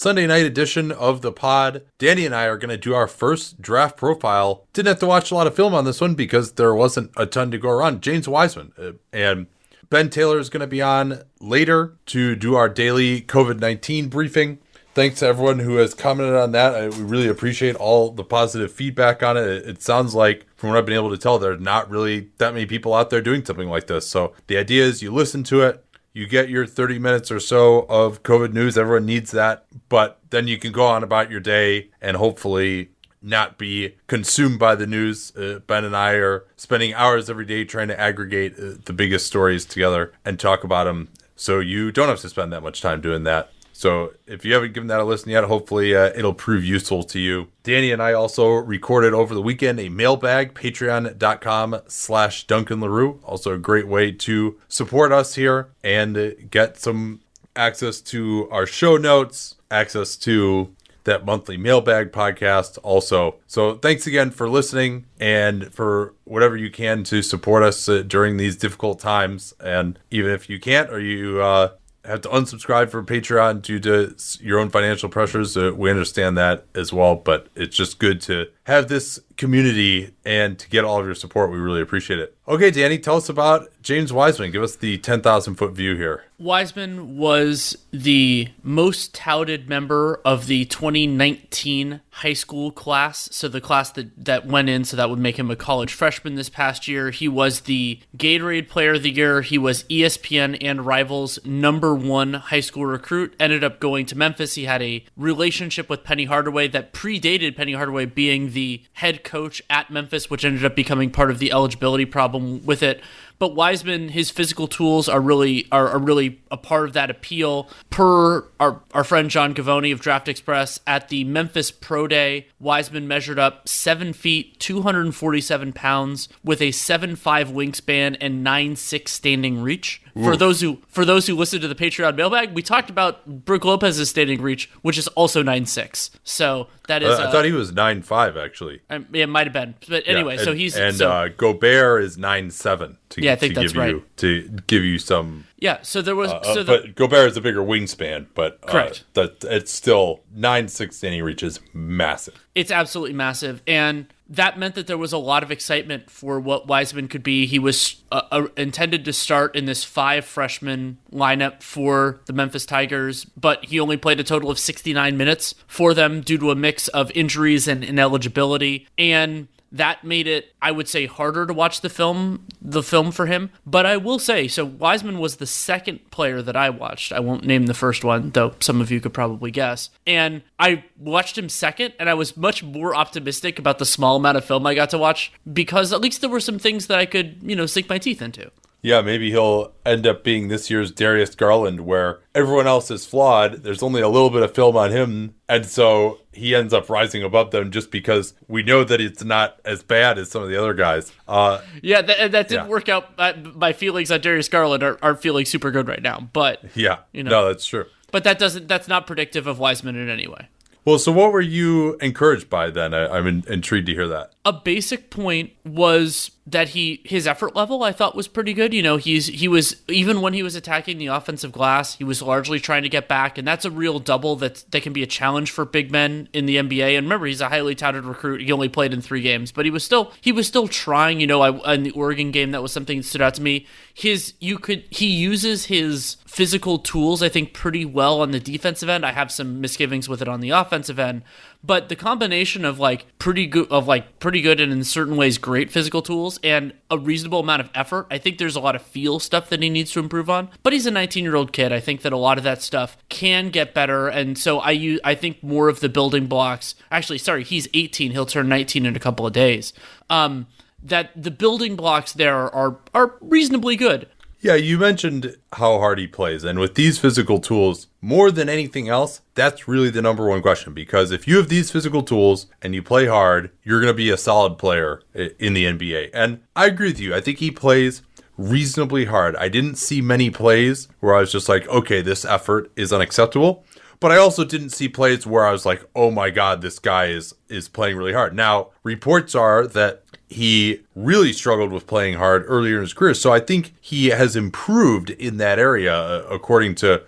Sunday night edition of the pod. Danny and I are going to do our first draft profile. Didn't have to watch a lot of film on this one because there wasn't a ton to go around. James Wiseman uh, and Ben Taylor is going to be on later to do our daily COVID 19 briefing. Thanks to everyone who has commented on that. I, we really appreciate all the positive feedback on it. it. It sounds like, from what I've been able to tell, there are not really that many people out there doing something like this. So the idea is you listen to it, you get your 30 minutes or so of COVID news. Everyone needs that. But then you can go on about your day and hopefully not be consumed by the news. Uh, ben and I are spending hours every day trying to aggregate uh, the biggest stories together and talk about them so you don't have to spend that much time doing that. So if you haven't given that a listen yet, hopefully uh, it'll prove useful to you. Danny and I also recorded over the weekend a mailbag, patreon.com slash Duncan LaRue. Also a great way to support us here and get some access to our show notes, access to that monthly mailbag podcast also. So thanks again for listening and for whatever you can to support us uh, during these difficult times. And even if you can't or you uh, have to unsubscribe from Patreon due to your own financial pressures. Uh, we understand that as well, but it's just good to have this community and to get all of your support. We really appreciate it. Okay, Danny, tell us about James Wiseman. Give us the 10,000 foot view here. Wiseman was the most touted member of the 2019 high school class. So the class that, that went in, so that would make him a college freshman this past year. He was the Gatorade Player of the Year. He was ESPN and Rivals number one high school recruit. Ended up going to Memphis. He had a relationship with Penny Hardaway that predated Penny Hardaway being the head coach at Memphis, which ended up becoming part of the eligibility problem with it. But Wiseman, his physical tools are really are, are really a part of that appeal. Per our, our friend John Givony of Draft Express at the Memphis Pro Day, Wiseman measured up seven feet, 247 pounds, with a seven five wingspan and nine six standing reach. For those who for those who listen to the Patreon mailbag, we talked about Brooke Lopez's standing reach, which is also nine six. So that is Uh, I uh, thought he was nine five actually. um, it might have been, but Yeah, anyway. so he's and so, uh, Gobert is nine seven. To, Yeah, I think to that's give you, to give you some. yeah. So there was Uh, so the, but Gobert is a bigger wingspan, but uh, Correct. that it's still nine six standing reach is massive. It's absolutely massive. And that meant that there was a lot of excitement for what Wiseman could be. He was uh, uh, intended to start in this five freshman lineup for the Memphis Tigers, but he only played a total of 69 minutes for them due to a mix of injuries and ineligibility. And that made it i would say harder to watch the film the film for him. But i will say so wiseman was the second player that i watched. I won't name the first one though some of you could probably guess. And i watched him second and i was much more optimistic about the small amount of film i got to watch because at least there were some things that i could you know sink my teeth into Yeah, maybe he'll end up being this year's Darius Garland, where everyone else is flawed. There's only a little bit of film on him, and so he ends up rising above them just because we know that it's not as bad as some of the other guys. Uh, yeah that, that didn't Yeah. work out Uh, my feelings on darius garland are, aren't feeling super good right now but yeah, You know. no, that's true. but that doesn't that's not predictive of wiseman in any way Well, so what were you encouraged by then? I, I'm in, intrigued to hear that. a basic point was that he his effort level I thought was pretty good. You know, he's he was even when he was attacking the offensive glass, he was largely trying to get back, and that's a real double that that can be a challenge for big men in the NBA. And remember, he's a highly touted recruit. He only played in three games, but he was still he was still trying. You know, I, in the Oregon game, that was something that stood out to me. His you could he uses his physical tools I think pretty well on the defensive end. I have some misgivings with it on the offensive end, but the combination of like pretty good of like pretty good and in certain ways great physical tools and a reasonable amount of effort. I think there's a lot of feel stuff that he needs to improve on. But he's a 19 year old kid. I think that a lot of that stuff can get better, and so I use I think more of the building blocks. Actually, sorry, he's 18. He'll turn 19 in a couple of days. Um, that the building blocks there are are reasonably good. Yeah, you mentioned how hard he plays. And with these physical tools, more than anything else, that's really the number one question. Because if you have these physical tools and you play hard, you're going to be a solid player in the NBA. And I agree with you. I think he plays reasonably hard. I didn't see many plays where I was just like, okay, this effort is unacceptable. But I also didn't see plays where I was like, "Oh my god, this guy is is playing really hard." Now, reports are that he really struggled with playing hard earlier in his career. So I think he has improved in that area, uh, according to.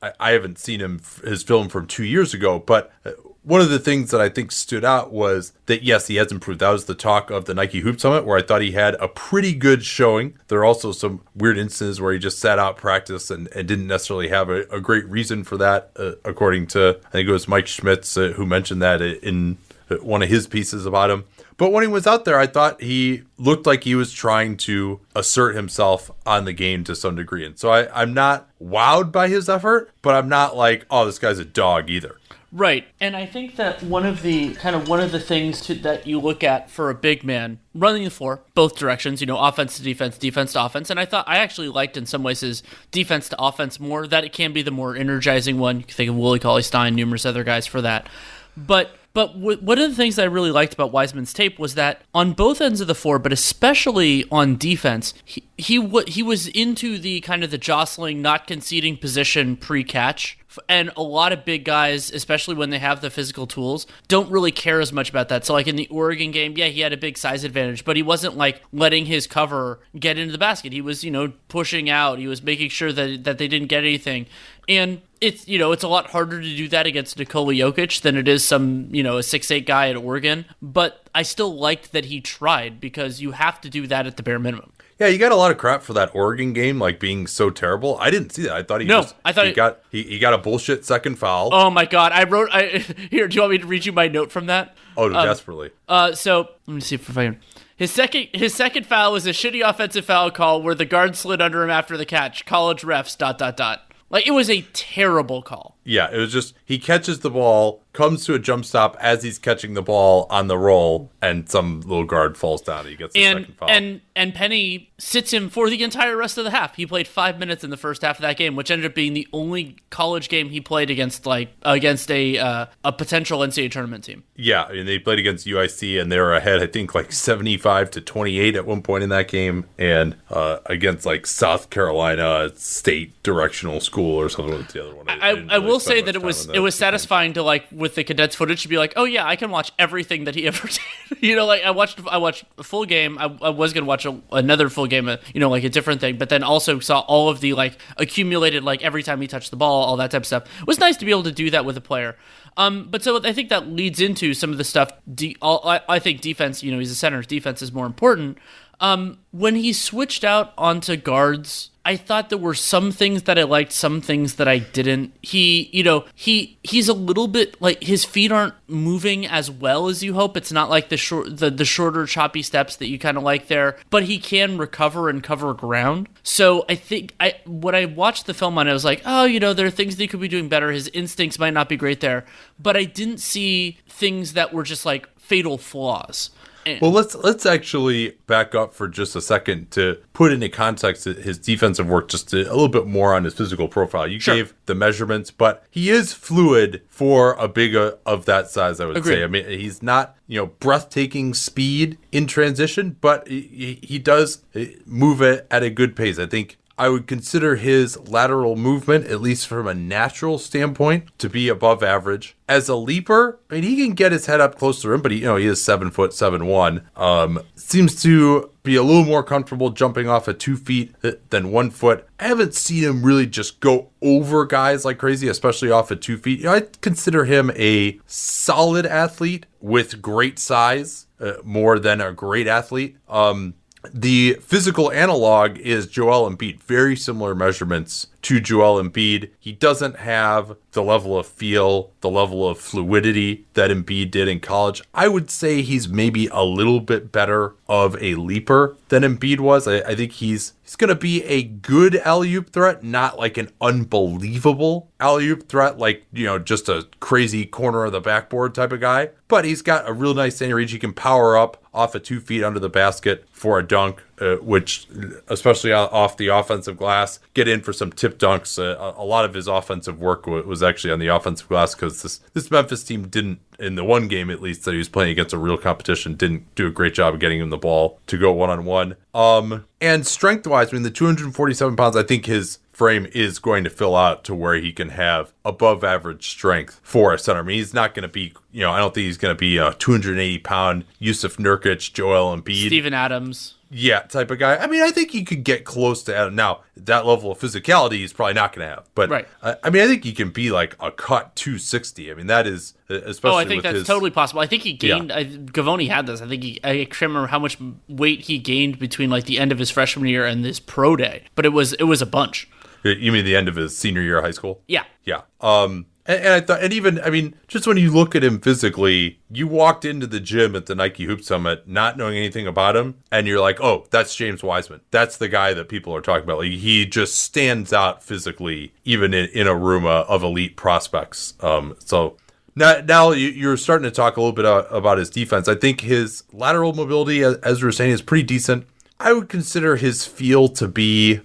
I, I haven't seen him his film from two years ago, but uh, one of the things that I think stood out was that yes, he has improved. That was the talk of the Nike Hoop Summit, where I thought he had a pretty good showing. There are also some weird instances where he just sat out practice and, and didn't necessarily have a, a great reason for that, uh, according to I think it was Mike Schmitz uh, who mentioned that in one of his pieces about him. But when he was out there, I thought he looked like he was trying to assert himself on the game to some degree. And so I, I'm not wowed by his effort, but I'm not like, oh, this guy's a dog either. Right. And I think that one of the kind of one of the things to, that you look at for a big man running the floor, both directions, you know, offense to defense, defense to offense. And I thought I actually liked in some ways his defense to offense more, that it can be the more energizing one. You can think of Willie Cauley Stein, numerous other guys for that. But but w- one of the things that I really liked about Wiseman's tape was that on both ends of the floor, but especially on defense, he he, w- he was into the kind of the jostling, not conceding position pre-catch. And a lot of big guys, especially when they have the physical tools, don't really care as much about that. So, like in the Oregon game, yeah, he had a big size advantage, but he wasn't like letting his cover get into the basket. He was, you know, pushing out. He was making sure that that they didn't get anything. And it's you know it's a lot harder to do that against Nikola Jokic than it is some you know a six eight guy at Oregon. But I still liked that he tried because you have to do that at the bare minimum. Yeah, you got a lot of crap for that Oregon game, like being so terrible. I didn't see that. I thought he no, just, I thought he it, got he, he got a bullshit second foul. Oh my god, I wrote I here. Do you want me to read you my note from that? Oh, um, desperately. Uh, so let me see if I can. His second his second foul was a shitty offensive foul call where the guard slid under him after the catch. College refs. Dot dot dot. Like it was a terrible call. Yeah, it was just he catches the ball, comes to a jump stop as he's catching the ball on the roll, and some little guard falls down. And he gets the and, second foul. And and Penny sits him for the entire rest of the half. He played five minutes in the first half of that game, which ended up being the only college game he played against like against a uh, a potential NCAA tournament team. Yeah, and they played against UIC, and they were ahead, I think, like seventy five to twenty eight at one point in that game, and uh, against like South Carolina State Directional School or something. What's the other one? I, I, I will say that it was it was satisfying to like with the condensed footage to be like, oh yeah, I can watch everything that he ever did. you know, like I watched I watched a full game. I, I was gonna watch a, another full game, you know, like a different thing, but then also saw all of the like accumulated like every time he touched the ball, all that type of stuff. It was nice to be able to do that with a player. Um, but so I think that leads into some of the stuff. De- all, I, I think defense. You know, he's a center. Defense is more important. Um, when he switched out onto guards, I thought there were some things that I liked, some things that I didn't. He, you know, he he's a little bit like his feet aren't moving as well as you hope. It's not like the short the, the shorter choppy steps that you kind of like there, but he can recover and cover ground. So I think I when I watched the film on I was like, oh, you know, there are things that he could be doing better. His instincts might not be great there, but I didn't see things that were just like fatal flaws. Well, let's let's actually back up for just a second to put into context his defensive work just a, a little bit more on his physical profile. You sure. gave the measurements, but he is fluid for a big uh, of that size. I would Agreed. say. I mean, he's not you know breathtaking speed in transition, but he, he does uh, move it at a good pace. I think I would consider his lateral movement, at least from a natural standpoint, to be above average. As a leaper, I mean, he can get his head up close to him, but he, you know, he is seven foot seven one. Um, seems to be a little more comfortable jumping off at two feet than one foot. I haven't seen him really just go over guys like crazy, especially off at two feet. You know, I consider him a solid athlete with great size, uh, more than a great athlete. Um, the physical analog is Joel Embiid. Very similar measurements to Joel Embiid. He doesn't have the level of feel, the level of fluidity that Embiid did in college. I would say he's maybe a little bit better of a leaper than Embiid was. I, I think he's he's going to be a good alley oop threat, not like an unbelievable alley oop threat, like you know just a crazy corner of the backboard type of guy. But he's got a real nice range. He can power up off of two feet under the basket for a dunk, uh, which especially off the offensive glass, get in for some tip dunks. Uh, a lot of his offensive work was actually on the offensive glass because this this Memphis team didn't, in the one game at least that he was playing against a real competition, didn't do a great job of getting him the ball to go one on one. Um, and strength wise, I mean, the 247 pounds, I think his frame is going to fill out to where he can have above average strength for a center. I mean, he's not going to be, you know, I don't think he's going to be a 280 pound Jusuf Nurkic, Joel Embiid, Steven Adams yeah, type of guy. I mean, I think he could get close to Adam. Now, that level of physicality he's probably not going to have. But right. I, I, mean, I think he can be like a cut 260. I mean, that is especially. Oh, I think that's his, totally possible. I think he gained. Yeah. I, Givony had this. I think he. I can't remember how much weight he gained between like the end of his freshman year and this pro day, but it was it was a bunch. You mean the end of his senior year of high school? Yeah. Yeah. Um, and, and, I thought, and even, I mean, just when you look at him physically, you walked into the gym at the Nike Hoop Summit not knowing anything about him, and you're like, oh, that's James Wiseman. That's the guy that people are talking about. Like, he just stands out physically, even in, in a room uh, of elite prospects. Um, so now, now you're starting to talk a little bit about his defense. I think his lateral mobility, as we were saying, is pretty decent. I would consider his feel to be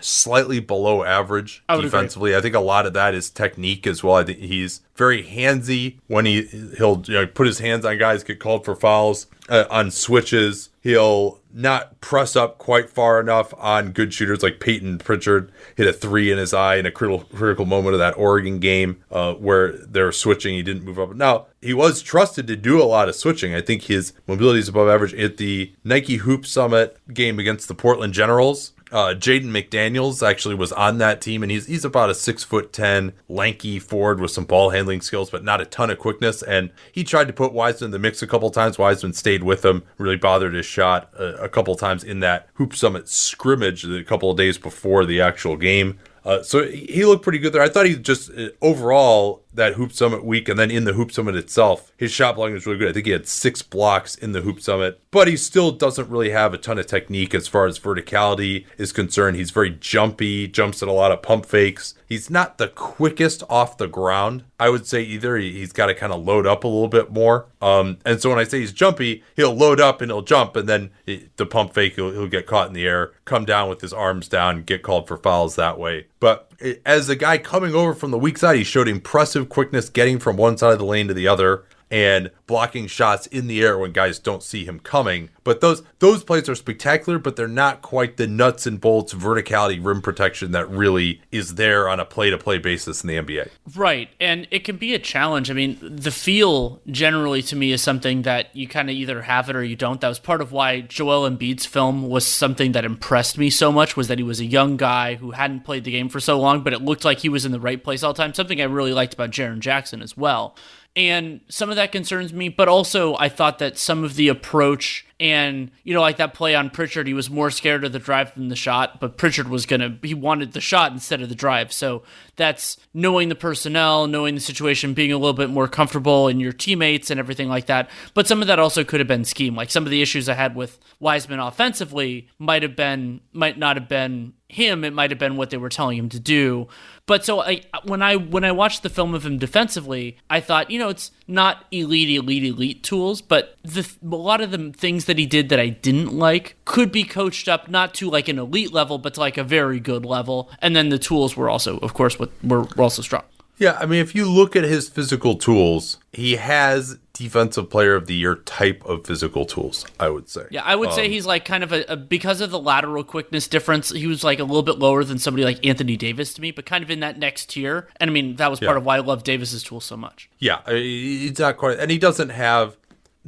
slightly below average defensively. Agree. I think a lot of that is technique as well. I think he's very handsy when he he'll you know, put his hands on guys, get called for fouls uh, on switches. He'll not press up quite far enough on good shooters like Payton Pritchard hit a three in his eye in a critical critical moment of that Oregon game uh, where they're switching. He didn't move up. Now he was trusted to do a lot of switching. I think his mobility is above average at the Nike Hoop Summit game against the Portland Generals uh, Jaden McDaniels actually was on that team, and he's he's about a six foot ten lanky forward with some ball handling skills, but not a ton of quickness. And he tried to put Wiseman in the mix a couple times. Wiseman stayed with him, really bothered his shot a, a couple times in that Hoop Summit scrimmage a couple of days before the actual game. Uh, so he looked pretty good there. I thought he just uh, overall that Hoop Summit week, and then in the Hoop Summit itself, his shot blocking was really good. I think he had six blocks in the Hoop Summit, but he still doesn't really have a ton of technique as far as verticality is concerned. He's very jumpy, jumps at a lot of pump fakes. He's not the quickest off the ground. I would say either he's got to kind of load up a little bit more. Um, and so when I say he's jumpy, he'll load up and he'll jump, and then the pump fake, he'll, he'll get caught in the air, come down with his arms down, get called for fouls that way. But as a guy coming over from the weak side, he showed impressive quickness getting from one side of the lane to the other and blocking shots in the air when guys don't see him coming. But those those plays are spectacular, but they're not quite the nuts and bolts verticality rim protection that really is there on a play to play basis in the NBA. Right. And it can be a challenge. I mean, the feel generally to me is something that you kind of either have it or you don't. That was part of why Joel Embiid's film was something that impressed me so much was that he was a young guy who hadn't played the game for so long, but it looked like he was in the right place all the time. Something I really liked about Jaren Jackson as well. And some of that concerns me, but also I thought that some of the approach and, you know, like that play on Pritchard, he was more scared of the drive than the shot, but Pritchard was going to, he wanted the shot instead of the drive. So that's knowing the personnel, knowing the situation, being a little bit more comfortable in your teammates and everything like that. But some of that also could have been scheme. Like some of the issues I had with Wiseman offensively might have been, might not have been him. It might have been what they were telling him to do. But so I, when I when I watched the film of him defensively, I thought, you know, it's not elite, elite, elite tools, but the, a lot of the things that he did that I didn't like could be coached up not to like an elite level, but to like a very good level. And then the tools were also, of course, what were, were also strong. Yeah, I mean, if you look at his physical tools, he has defensive player of the year type of physical tools, I would say. Yeah, I would say um, he's like kind of a, a because of the lateral quickness difference. He was like a little bit lower than somebody like Anthony Davis to me, but kind of in that next tier. And I mean, that was part Yeah. of why I love Davis's tools so much. Yeah, he's not quite, and he doesn't have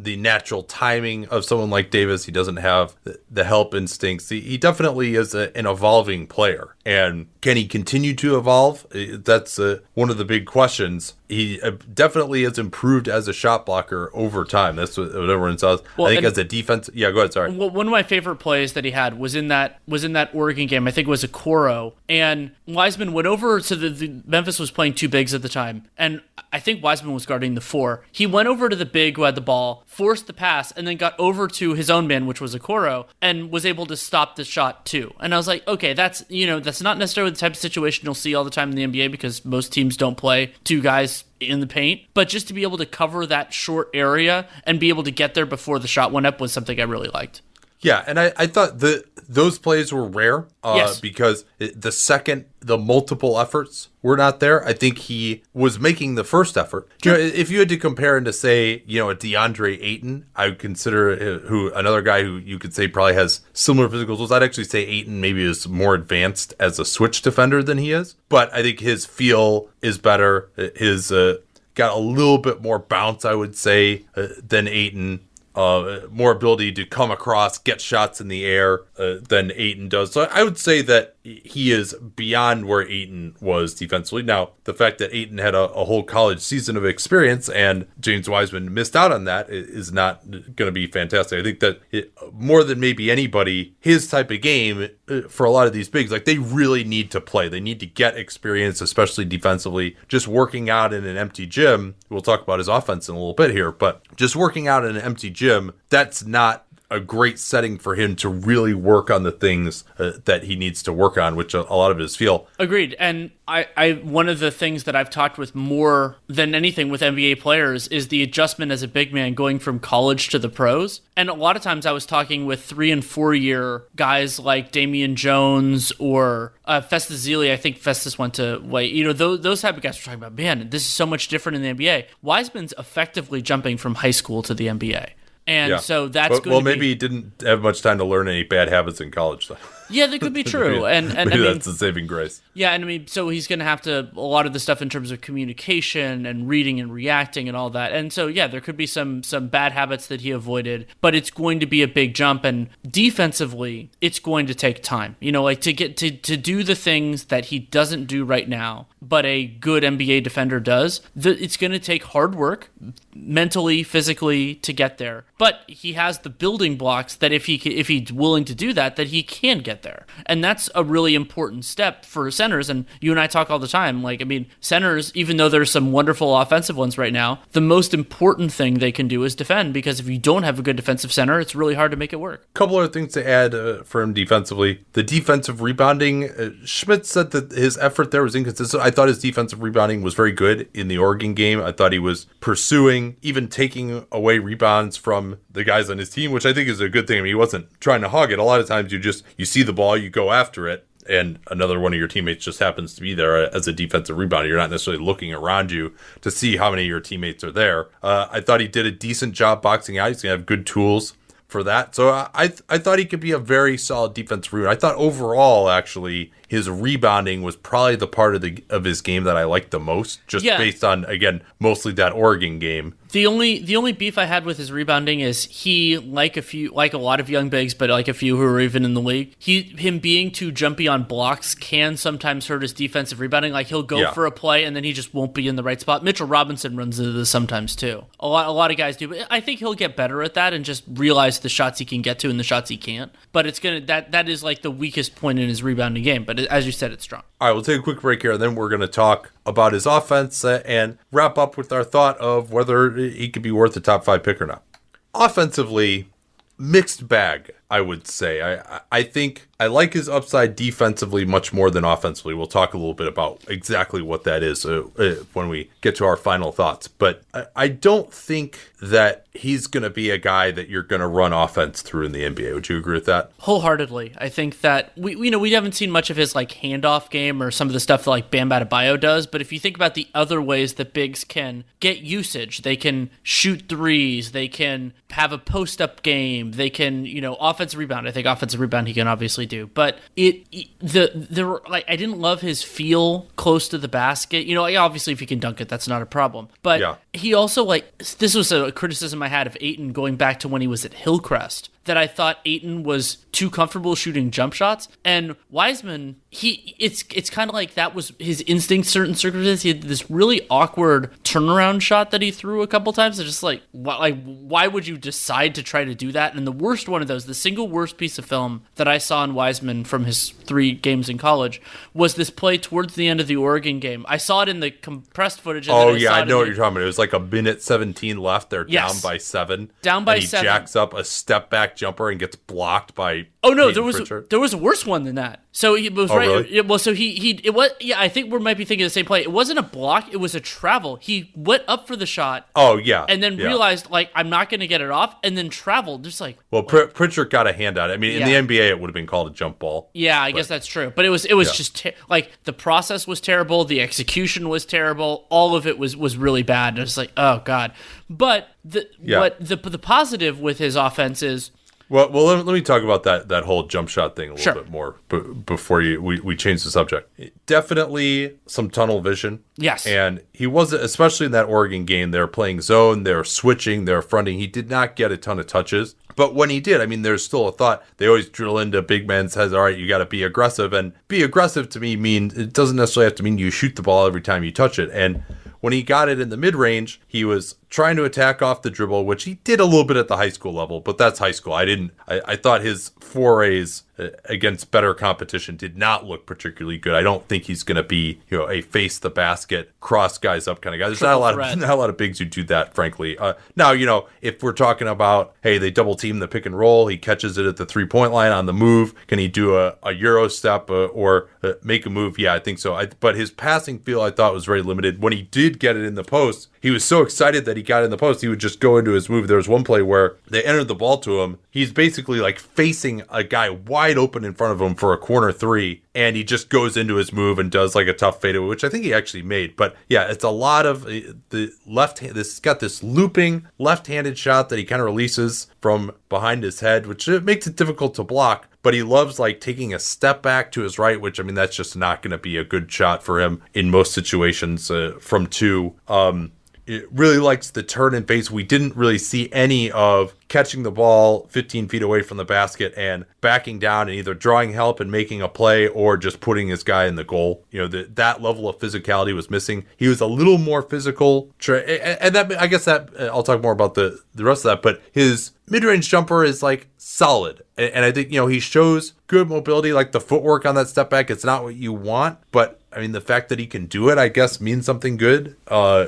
the natural timing of someone like Davis. He doesn't have the- help instincts. He, he definitely is a, an evolving player, and can he continue to evolve? That's uh, one of the big questions. He uh, definitely has improved as a shot blocker over time. That's what, what everyone says. Well, I think as a defense, yeah. Go ahead. Sorry. Well, one of my favorite plays that he had was in that was in that Oregon game. I think it was Okoro, and Wiseman went over. to the, the Memphis was playing two bigs at the time, and I think Wiseman was guarding the four. He went over to the big who had the ball, forced the pass, and then got over to his own man, which was Okoro, and was able to stop the shot too. And I was like, okay, that's you know that's not necessarily the type of situation you'll see all the time in the NBA because most teams don't play two guys in the paint, but just to be able to cover that short area and be able to get there before the shot went up was something I really liked. Yeah, and I, I thought the those plays were rare uh, Yes. because the second the multiple efforts were not there. I think he was making the first effort. You know, if you had to compare him to say, you know, a DeAndre Ayton, I would consider uh, who another guy who you could say probably has similar physical tools. I'd actually say Ayton maybe is more advanced as a switch defender than he is, but I think his feel is better. His uh, got a little bit more bounce, I would say, uh, than Ayton uh, more ability to come across, get shots in the air uh, than Ayton does. So I would say that he is beyond where Ayton was defensively. Now, the fact that Ayton had a, a whole college season of experience and James Wiseman missed out on that is not going to be fantastic. I think that it, more than maybe anybody, his type of game uh, for a lot of these bigs, like they really need to play. They need to get experience, especially defensively. Just working out in an empty gym. We'll talk about his offense in a little bit here, but just working out in an empty gym, that's not a great setting for him to really work on the things uh, that he needs to work on, which a, a lot of his feel. Agreed. And I, I one of the things that I've talked with more than anything with NBA players is the adjustment as a big man going from college to the pros. And a lot of times I was talking with three and four year guys like Damian Jones or uh, Festus Ezeli. I think Festus went to wait. You know, those, those type of guys were talking about, man, this is so much different in the NBA. Wiseman's effectively jumping from high school to the NBA. And so that's going well, to be, maybe he didn't have much time to learn any bad habits in college. Though. Yeah, that could be true. And and I mean, that's the saving grace. Yeah, and I mean, so he's going to have to a lot of the stuff in terms of communication and reading and reacting and all that. And so yeah, there could be some some bad habits that he avoided, but it's going to be a big jump. And defensively, it's going to take time. You know, like to get to to do the things that he doesn't do right now, but a good NBA defender does. The, it's going to take hard work, mentally, physically, to get there. But he has the building blocks that if he if he's willing to do that, that he can get there, and that's a really important step for centers. And you and I talk all the time. Like, I mean, centers, even though there's some wonderful offensive ones right now, the most important thing they can do is defend because if you don't have a good defensive center, it's really hard to make it work. A couple other things to add uh, for him defensively. The defensive rebounding. Uh, Schmitz said that his effort there was inconsistent. I thought his defensive rebounding was very good in the Oregon game. I thought he was pursuing, even taking away rebounds from the guys on his team, which I think is a good thing. I mean, he wasn't trying to hog it. A lot of times you just you see the ball, you go after it. And another one of your teammates just happens to be there as a defensive rebounder. You're not necessarily looking around you to see how many of your teammates are there. Uh, I thought he did a decent job boxing out. He's gonna have good tools for that. So I I, I thought he could be a very solid defensive rebounder. I thought overall actually his rebounding was probably the part of the of his game that I liked the most, just Yeah. based on again mostly that Oregon game. The only the only beef I had with his rebounding is he like a few like a lot of young bigs, but like a few who are even in the league. He him being too jumpy on blocks can sometimes hurt his defensive rebounding. Like he'll go Yeah. for a play and then he just won't be in the right spot. Mitchell Robinson runs into this sometimes too. A lot a lot of guys do, but I think he'll get better at that and just realize the shots he can get to and the shots he can't. But it's gonna that that is like the weakest point in his rebounding game. But as you said, it's strong. All right, we'll take a quick break here, and then we're going to talk about his offense uh, and wrap up with our thought of whether he could be worth a top five pick or not. Offensively, mixed bag. I would say. I I- I think I like his upside defensively much more than offensively. We'll talk a little bit about exactly what that is uh, uh, when we get to our final thoughts. But I, I don't think that he's going to be a guy that you're going to run offense through in the NBA. Would you agree with that? wholeheartedly. I think that we, you know, we haven't seen much of his like handoff game or some of the stuff that like Bam Adebayo does. But if you think about the other ways that bigs can get usage, they can shoot threes, they can have a post up game, they can you know offensive rebound. I think offensive rebound he can obviously do, but it, it the there were like I didn't love his feel close to the basket. You know, like, obviously if he can dunk it, that's not a problem. But Yeah. he also like this was a criticism I had of Ayton going back to when he was at Hillcrest that I thought Ayton was too comfortable shooting jump shots and Wiseman he it's it's kind of like that was his instinct certain circumstances he had this really awkward turnaround shot that he threw a couple times it's just like why, like why would you decide to try to do that and the worst one of those the single worst piece of film that I saw in Wiseman from his 3 games in college was this play towards the end of the Oregon game I saw it in the compressed footage and Oh I yeah, I know what the- you're talking about. It was like a minute 17 left. They're Yes. down by seven. Down by and he seven. jacks up a step back jumper and gets blocked by. Oh no, Payton there was Pritchard. there was a worse one than that. So he was Oh, right. really? yeah, well, so he he it was yeah. I think we might be thinking of the same play. It wasn't a block. It was a travel. He went up for the shot Oh yeah, and then yeah. realized like I'm not going to get it off, and then traveled. Just like Well, Pr- Pritchard got a hand out. I mean, Yeah. in the NBA, it would have been called a jump ball. yeah, I guess that's true. But it was it was Yeah. just ter- like the process was terrible. The execution was terrible. All of it was was really bad. and It's like oh god. But the Yeah. what the the positive with his offense is Well, well, let, let me talk about that that whole jump shot thing a little Sure. bit more b- before you we, we change the subject. Definitely some tunnel vision. Yes. and he wasn't, especially in that Oregon game. They're playing zone, they're switching, they're fronting. He did not get a ton of touches, but when he did, I mean, there's still a thought. They always drill into big man's says, All right, you got to be aggressive, and be aggressive to me mean it doesn't necessarily have to mean you shoot the ball every time you touch it, and. When he got it in the mid range, he was trying to attack off the dribble, which he did a little bit at the high school level, but that's high school. I didn't, I, I thought his forays uh, against better competition did not look particularly good. I don't think he's going to be, you know, a face the basket, cross guys up kind of guy. There's not a lot threat. of not a lot of bigs who do that, frankly. Uh, now, you know, if we're talking about, hey, they double team the pick and roll, he catches it at the three point line on the move. Can he do a, a euro step uh, or uh, make a move? Yeah, I think so. I, but his passing feel, I thought, was very limited. When he did get it in the post, he was so excited that he got in the post, he would just go into his move. There was one play where they entered the ball to him. He's basically like facing a guy wide open in front of him for a corner three, and he just goes into his move and does like a tough fadeaway, which I think he actually made. But yeah, it's a lot of uh, the left hand. This got this looping left-handed shot that he kind of releases from behind his head, which uh, makes it difficult to block. But he loves like taking a step back to his right, which I mean that's just not going to be a good shot for him in most situations uh, from two. Um, really likes the turn and base. We didn't really see any of catching the ball 15 feet away from the basket and backing down and either drawing help and making a play or just putting his guy in the goal. You know, the, that level of physicality was missing. He was a little more physical. Tra- and that, I guess that, uh, I'll talk more about the, the rest of that, but his mid range jumper is like solid. And I think, you know, he shows good mobility, like the footwork on that step back. It's not what you want, but I mean, the fact that he can do it, I guess, means something good. Uh,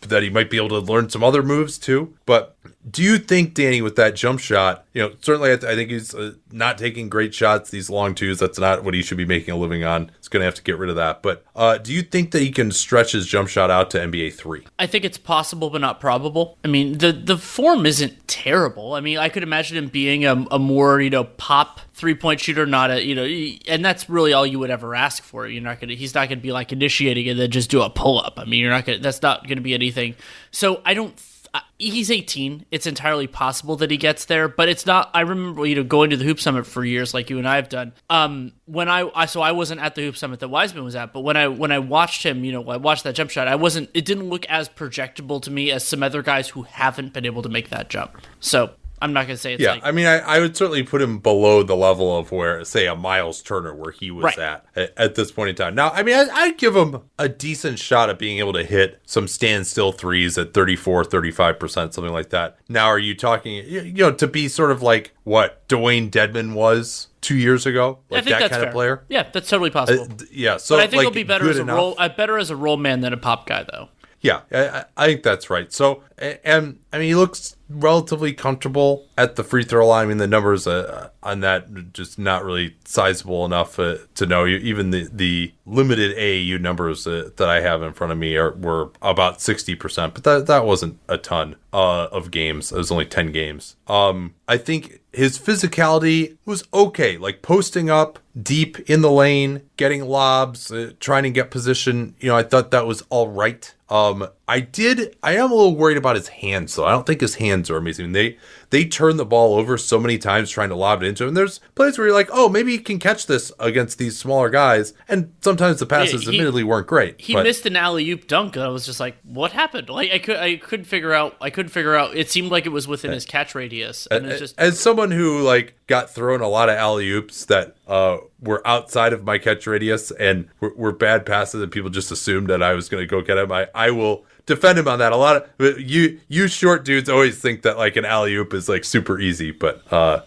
that he might be able to learn some other moves too. But do you think, Danny, with that jump shot, you know, certainly I, th- I think he's uh, not taking great shots, these long twos. That's not what he should be making a living on. He's going to have to get rid of that. But uh, do you think that he can stretch his jump shot out to NBA three? I think it's possible, but not probable. I mean, the the form isn't terrible. I mean, I could imagine him being a, a more you know pop three point shooter, not a you know, and that's really all you would ever ask for. You're not gonna. He's not gonna be like initiating and then just do a pull up. I mean, you're not gonna. That's not gonna be anything. So I don't. Uh, He's 18. It's entirely possible that he gets there, but it's not. I remember, you know, going to the Hoop Summit for years, like you and I have done. Um, when I, I so I wasn't at the Hoop Summit that Wiseman was at, but when I when I watched him, you know, I watched that jump shot. I wasn't. It didn't look as projectable to me as some other guys who haven't been able to make that jump. So I'm not gonna say it's Yeah, like I mean, I, I would certainly put him below the level of where, say, a Miles Turner, where he was Right. at, at at this point in time. Now, I mean, I, I'd give him a decent shot at being able to hit some standstill threes at 34, 35%, something like that. Now, are you talking, you know, to be sort of like what Dewayne Dedmon was two years ago? Like that kind fair. of player? Yeah, that's totally possible. Uh, yeah, so but I think like, he'll be better as a enough. role, uh, better as a role man than a pop guy, though. Yeah, I, I think that's right. So, and I mean, he looks relatively comfortable at the free throw line. I mean, the numbers uh, on that just not really sizable enough uh, to know. You Even the the limited AAU numbers uh, that I have in front of me are were about sixty percent, but that that wasn't a ton uh, of games. It was only ten games. Um, I think his physicality was okay, like posting up deep in the lane, getting lobs, uh, trying to get position. You know, I thought that was all right. Um, I did. I am a little worried about his hands, though. I don't think his hands are amazing. They they turn the ball over so many times trying to lob it into him. There's plays where you're like, oh, maybe he can catch this against these smaller guys, and sometimes the passes he- admittedly weren't great. He but- missed an alley oop dunk, and I was just like, "What happened?" Like I could, I couldn't figure out. I couldn't figure out. It seemed like it was within uh, his catch radius, and it's uh, uh, just as someone who like got thrown a lot of alley oops that uh, were outside of my catch radius and were, were bad passes, and people just assumed that I was going to go get him. I, I will defend him on that. A lot of you you short dudes always think that like an alley oop is like super easy, but uh,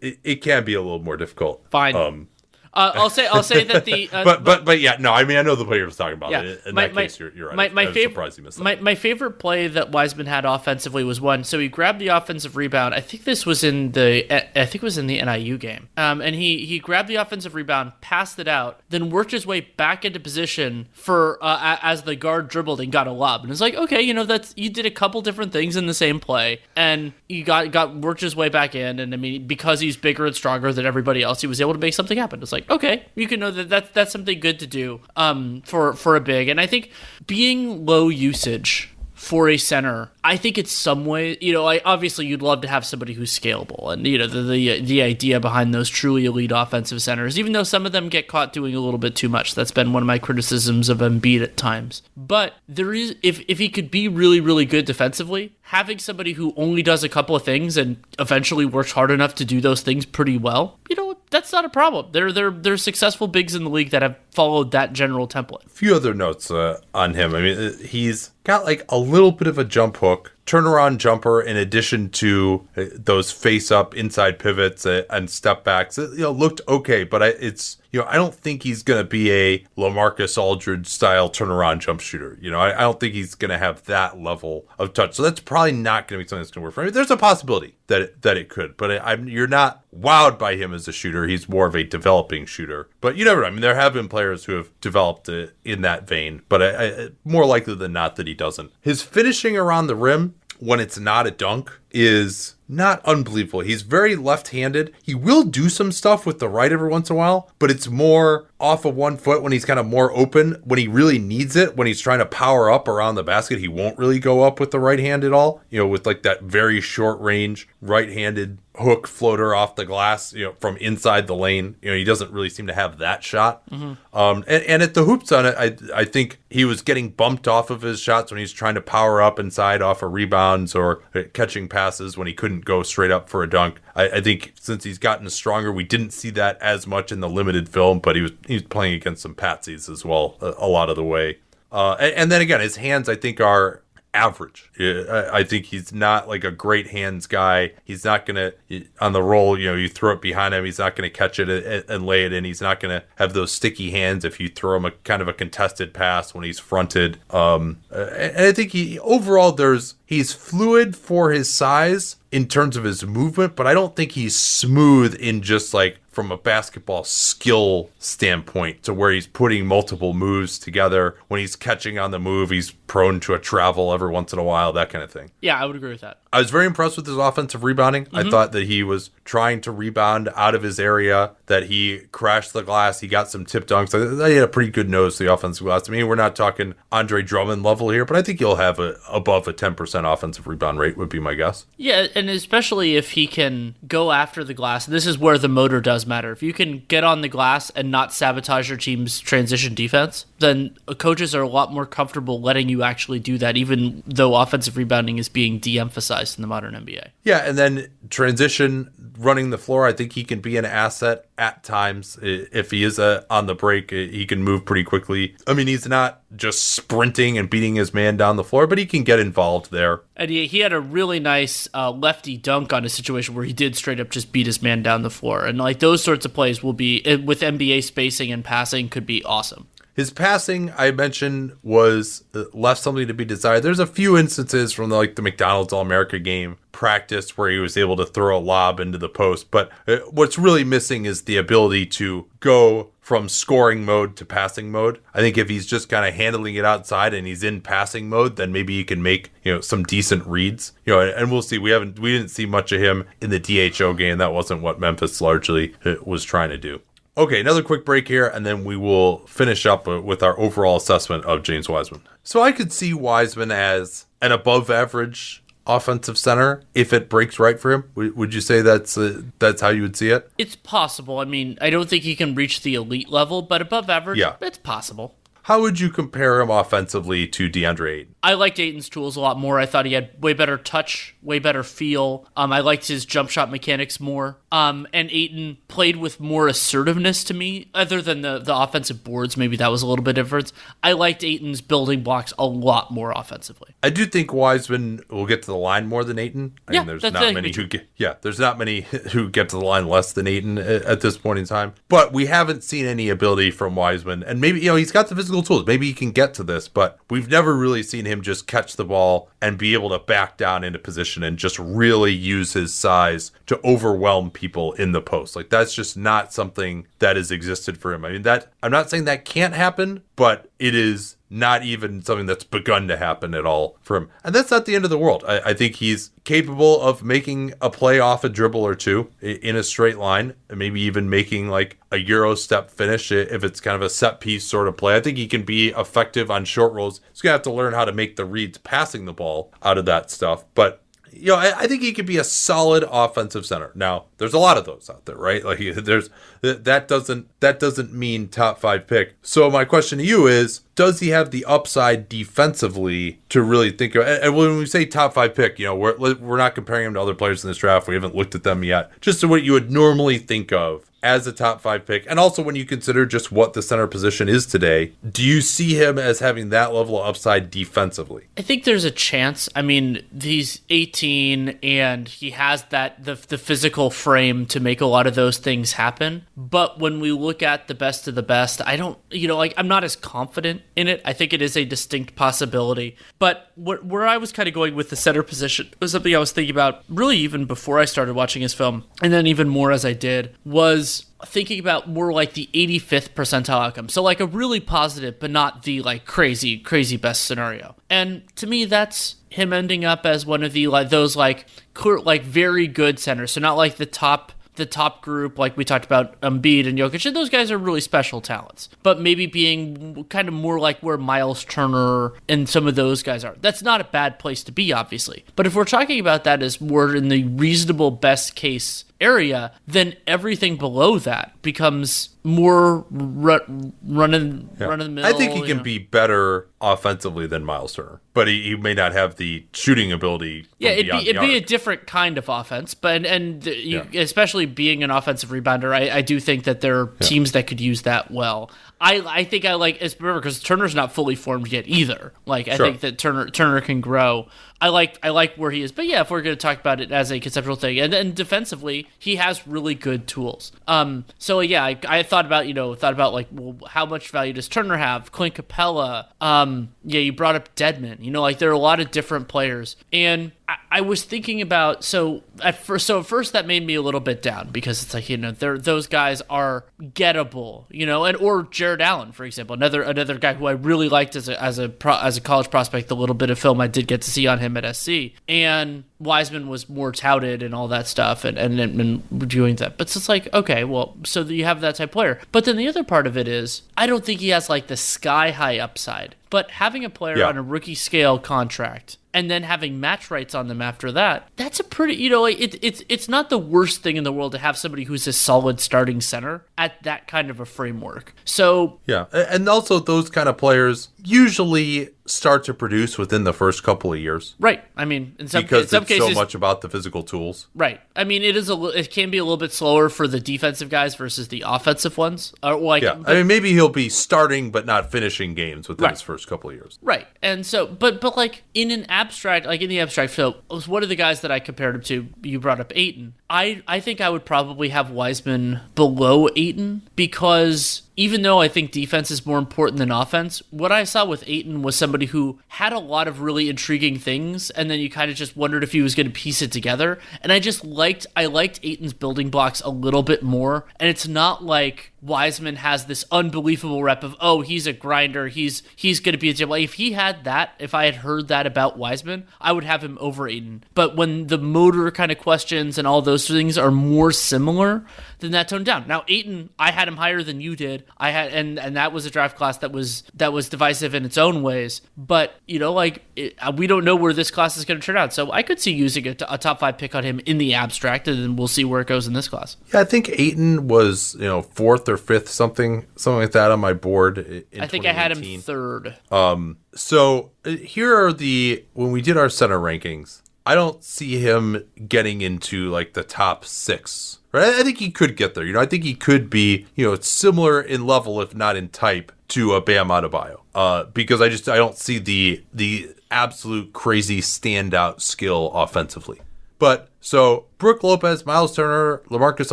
it, it can be a little more difficult. fine. Um, uh, I'll say, I'll say that the uh, but but but yeah, no. I mean, I know the player was talking about yeah, it. In my, that my, case, you're, you're right. My, my I favorite, surprised you missed that. my, my favorite play that Wiseman had offensively was one. So he grabbed the offensive rebound. I think this was in the, I think it was in the NIU game. Um, and he he grabbed the offensive rebound, passed it out, then worked his way back into position for uh, as the guard dribbled and got a lob. And it's like, okay, you know, that's you did a couple different things in the same play, and he got got worked his way back in. And I mean, because he's bigger and stronger than everybody else, he was able to make something happen. It's like, okay, you can know that that's that's something good to do um, for for a big. And I think being low usage for a center, I think it's some way, you know, I obviously you'd love to have somebody who's scalable, and you know the the the idea behind those truly elite offensive centers, even though some of them get caught doing a little bit too much. That's been one of my criticisms of Embiid at times. But there is, if if he could be really really good defensively, having somebody who only does a couple of things and eventually works hard enough to do those things pretty well, you know, that's not a problem. There there's successful bigs in the league that have followed that general template. A few other notes uh, on him. I mean, uh, he's got like a little bit of a jump hook, book turnaround jumper, in addition to uh, those face up inside pivots uh, and step backs. It, you know, looked okay, but I, it's you know, I don't think he's going to be a Lamarcus Aldridge style turnaround jump shooter. You know, I, I don't think he's going to have that level of touch. So that's probably not going to be something that's going to work for him. There's a possibility that it, that it could, but I, I'm you're not wowed by him as a shooter. He's more of a developing shooter. But you never know. I mean, there have been players who have developed uh, in that vein, but I, I, more likely than not that he doesn't. His finishing around the rim when it's not a dunk is not unbelievable. He's very left-handed. He will do some stuff with the right every once in a while, but it's more off of one foot when he's kind of more open. When he really needs it, when he's trying to power up around the basket, he won't really go up with the right hand at all. You know, with like that very short range right-handed hook floater off the glass, you know, from inside the lane. You know, he doesn't really seem to have that shot. Um, and, and at the Hoop Summit, I I think he was getting bumped off of his shots when he's trying to power up inside off of rebounds or catching passes when he couldn't go straight up for a dunk. I, I think since he's gotten stronger, we didn't see that as much in the limited film, but he was he was playing against some patsies as well a, a lot of the way. Uh, and, and then again, his hands I think are average. I think he's not like a great hands guy. He's not gonna on the roll. You know, you throw it behind him. He's not gonna catch it and, and lay it in. He's not gonna have those sticky hands if you throw him a kind of a contested pass when he's fronted. Um, uh, and I think he overall there's he's fluid for his size in terms of his movement, but I don't think he's smooth in just like from a basketball skill standpoint to where he's putting multiple moves together. When he's catching on the move, he's prone to a travel every once in a while, that kind of thing. Yeah, I would agree with that. I was very impressed with his offensive rebounding. I mm-hmm. thought that he was trying to rebound out of his area, that he crashed the glass. He got some tip dunks. I, I had a pretty good nose to the offensive glass. I mean, we're not talking Andre Drummond level here, but I think he'll have a above a 10% offensive rebound rate, would be my guess. Yeah, and especially if he can go after the glass. This is where the motor does matter. If you can get on the glass and not sabotage your team's transition defense, then coaches are a lot more comfortable letting you actually do that, even though offensive rebounding is being de emphasized in the modern NBA. Yeah, and then transition running the floor. I think he can be an asset at times. If he is a, on the break, he can move pretty quickly. I mean, he's not just sprinting and beating his man down the floor, but he can get involved there. And he, he had a really nice uh, lefty dunk on a situation where he did straight up just beat his man down the floor. And like those sorts of plays will be, eh, with NBA spacing and passing, could be awesome. His passing, I mentioned, was uh, left something to be desired. There's a few instances from the, like the McDonald's All America game practice where he was able to throw a lob into the post. But uh, what's really missing is the ability to go from scoring mode to passing mode. I think if he's just kind of handling it outside and he's in passing mode, then maybe he can make you know some decent reads. You know, and, and we'll see. We haven't we didn't see much of him in the DHO game. That wasn't what Memphis largely uh, was trying to do. Okay, another quick break here, and then we will finish up uh, with our overall assessment of James Wiseman. So I could see Wiseman as an above average offensive center if it breaks right for him. Would, would you say that's uh, that's how you would see it? It's possible. I mean, I don't think he can reach the elite level, but above average, Yeah. it's possible. How would you compare him offensively to DeAndre Ayton? I liked Ayton's tools a lot more. I thought he had way better touch, way better feel. Um, I liked his jump shot mechanics more. Um, and Ayton played with more assertiveness to me, other than the, the offensive boards. Maybe that was a little bit different. I liked Ayton's building blocks a lot more offensively. I do think Wiseman will get to the line more than Ayton. I Yeah, mean, there's that's- not many who get. Yeah, there's not many who get to the line less than Ayton at, at this point in time. But we haven't seen any ability from Wiseman, and maybe you know he's got the physical tools. Maybe he can get to this, but we've never really seen him just catch the ball and be able to back down into position and just really use his size to overwhelm people in the post. Like that's just not something that has existed for him. I mean that I'm not saying that can't happen, but it is not even something that's begun to happen at all for him. And that's not the end of the world. I, I think he's capable of making a play off a dribble or two in a straight line, and maybe even making like a Euro step finish if it's kind of a set piece sort of play. I think he can be effective on short rolls. He's going to have to learn how to make the reads passing the ball out of that stuff. But you know, I, I think he could be a solid offensive center. Now, there's a lot of those out there, right? Like, there's that that doesn't that doesn't mean top five pick. So my question to you is, does he have the upside defensively to really think of? And when we say top five pick, you know, we're we're not comparing him to other players in this draft. We haven't looked at them yet. Just to what you would normally think of as a top five pick, and also when you consider just what the center position is today, do you see him as having that level of upside defensively? I think there's a chance. I mean, he's 18 and he has that the the physical frame to make a lot of those things happen. But when we look at the best of the best, I don't, you know, like I'm not as confident in it. I think it is a distinct possibility. But where, where I was kind of going with the center position was something I was thinking about really even before I started watching his film, and then even more as I did was thinking about more like the 85th percentile outcome. So like a really positive, but not the like crazy, crazy best scenario. And to me, that's him ending up as one of the like those like clear, like very good centers. So not like the top the top group, like we talked about Embiid and Jokic, and those guys are really special talents. But maybe being kind of more like where Miles Turner and some of those guys are. That's not a bad place to be, obviously. But if we're talking about that as more in the reasonable best case area, then everything below that becomes more run, running run of the mill. I think he can be better offensively than Miles Turner, but he, he may not have the shooting ability. Yeah, it'd be it'd the be a different kind of offense, but and you, Yeah. especially being an offensive rebounder, I, I do think that there are teams that could use that well. I I think I like it's remember because Turner's not fully formed yet either. Like I Sure. think that Turner Turner can grow. I like I like where he is, but yeah, if we're going to talk about it as a conceptual thing, and then defensively, he has really good tools. Um, so yeah, I, I thought about you know thought about like well, how much value does Turner have? Clint Capela. Um, yeah, you brought up Dedmon. You know, like there are a lot of different players, and I, I was thinking about so at first. So at first that made me a little bit down because it's like you know they're, those guys are gettable, you know, and or Jarrett Allen for example, another another guy who I really liked as a as a pro, as a college prospect. The little bit of film I did get to see on him at SC, and Wiseman was more touted and all that stuff, and and, and doing that. But it's like okay, well, so you have that type of player. But then the other part of it is I don't think he has like the sky high upside. But having a player Yeah. on a rookie scale contract and then having match rights on them after that, that's a pretty you know like it, it's it's not the worst thing in the world to have somebody who's a solid starting center at that kind of a framework. So Yeah, and also those kind of players usually start to produce within the first couple of years right, I mean in some, in because some it's cases so much about the physical tools. Right. I mean, it is a. It can be a little bit slower for the defensive guys versus the offensive ones. Uh, or like, Yeah, but- I mean maybe he'll be starting but not finishing games within Right. his first couple of years. right. And so, but but like in an abstract, like in the abstract. So, was one of the guys that I compared him to. You brought up Ayton. I I think I would probably have Wiseman below Ayton because even though I think defense is more important than offense, what I saw with Ayton was somebody who had a lot of really intriguing things, and then you kind of just wondered if he was going to piece it together. And I just liked I liked Ayton's building blocks a little bit more, and it's not like Wiseman has this unbelievable rep of oh he's a grinder he's he's going to be a like if he had that if I had heard that about Wiseman I would have him over Ayton but when the motor kind of questions and all those things are more similar then that toned down now Ayton I had him higher than you did I had and and that was a draft class that was that was divisive in its own ways but you know like it, uh, we don't know where this class is going to turn out so I could see using a, a top five pick on him in the abstract and then we'll see where it goes in this class Yeah, I think Ayton was you know fourth or fifth, something something like that on my board. In I think I had him third. Um. So uh, here are the when we did our center rankings. I don't see him getting into like the top six. Right? I think he could get there. You know, I think he could be you know similar in level, if not in type, to a Bam Adebayo. Uh, because I just I don't see the the absolute crazy standout skill offensively. But so Brooke Lopez, Miles Turner, LaMarcus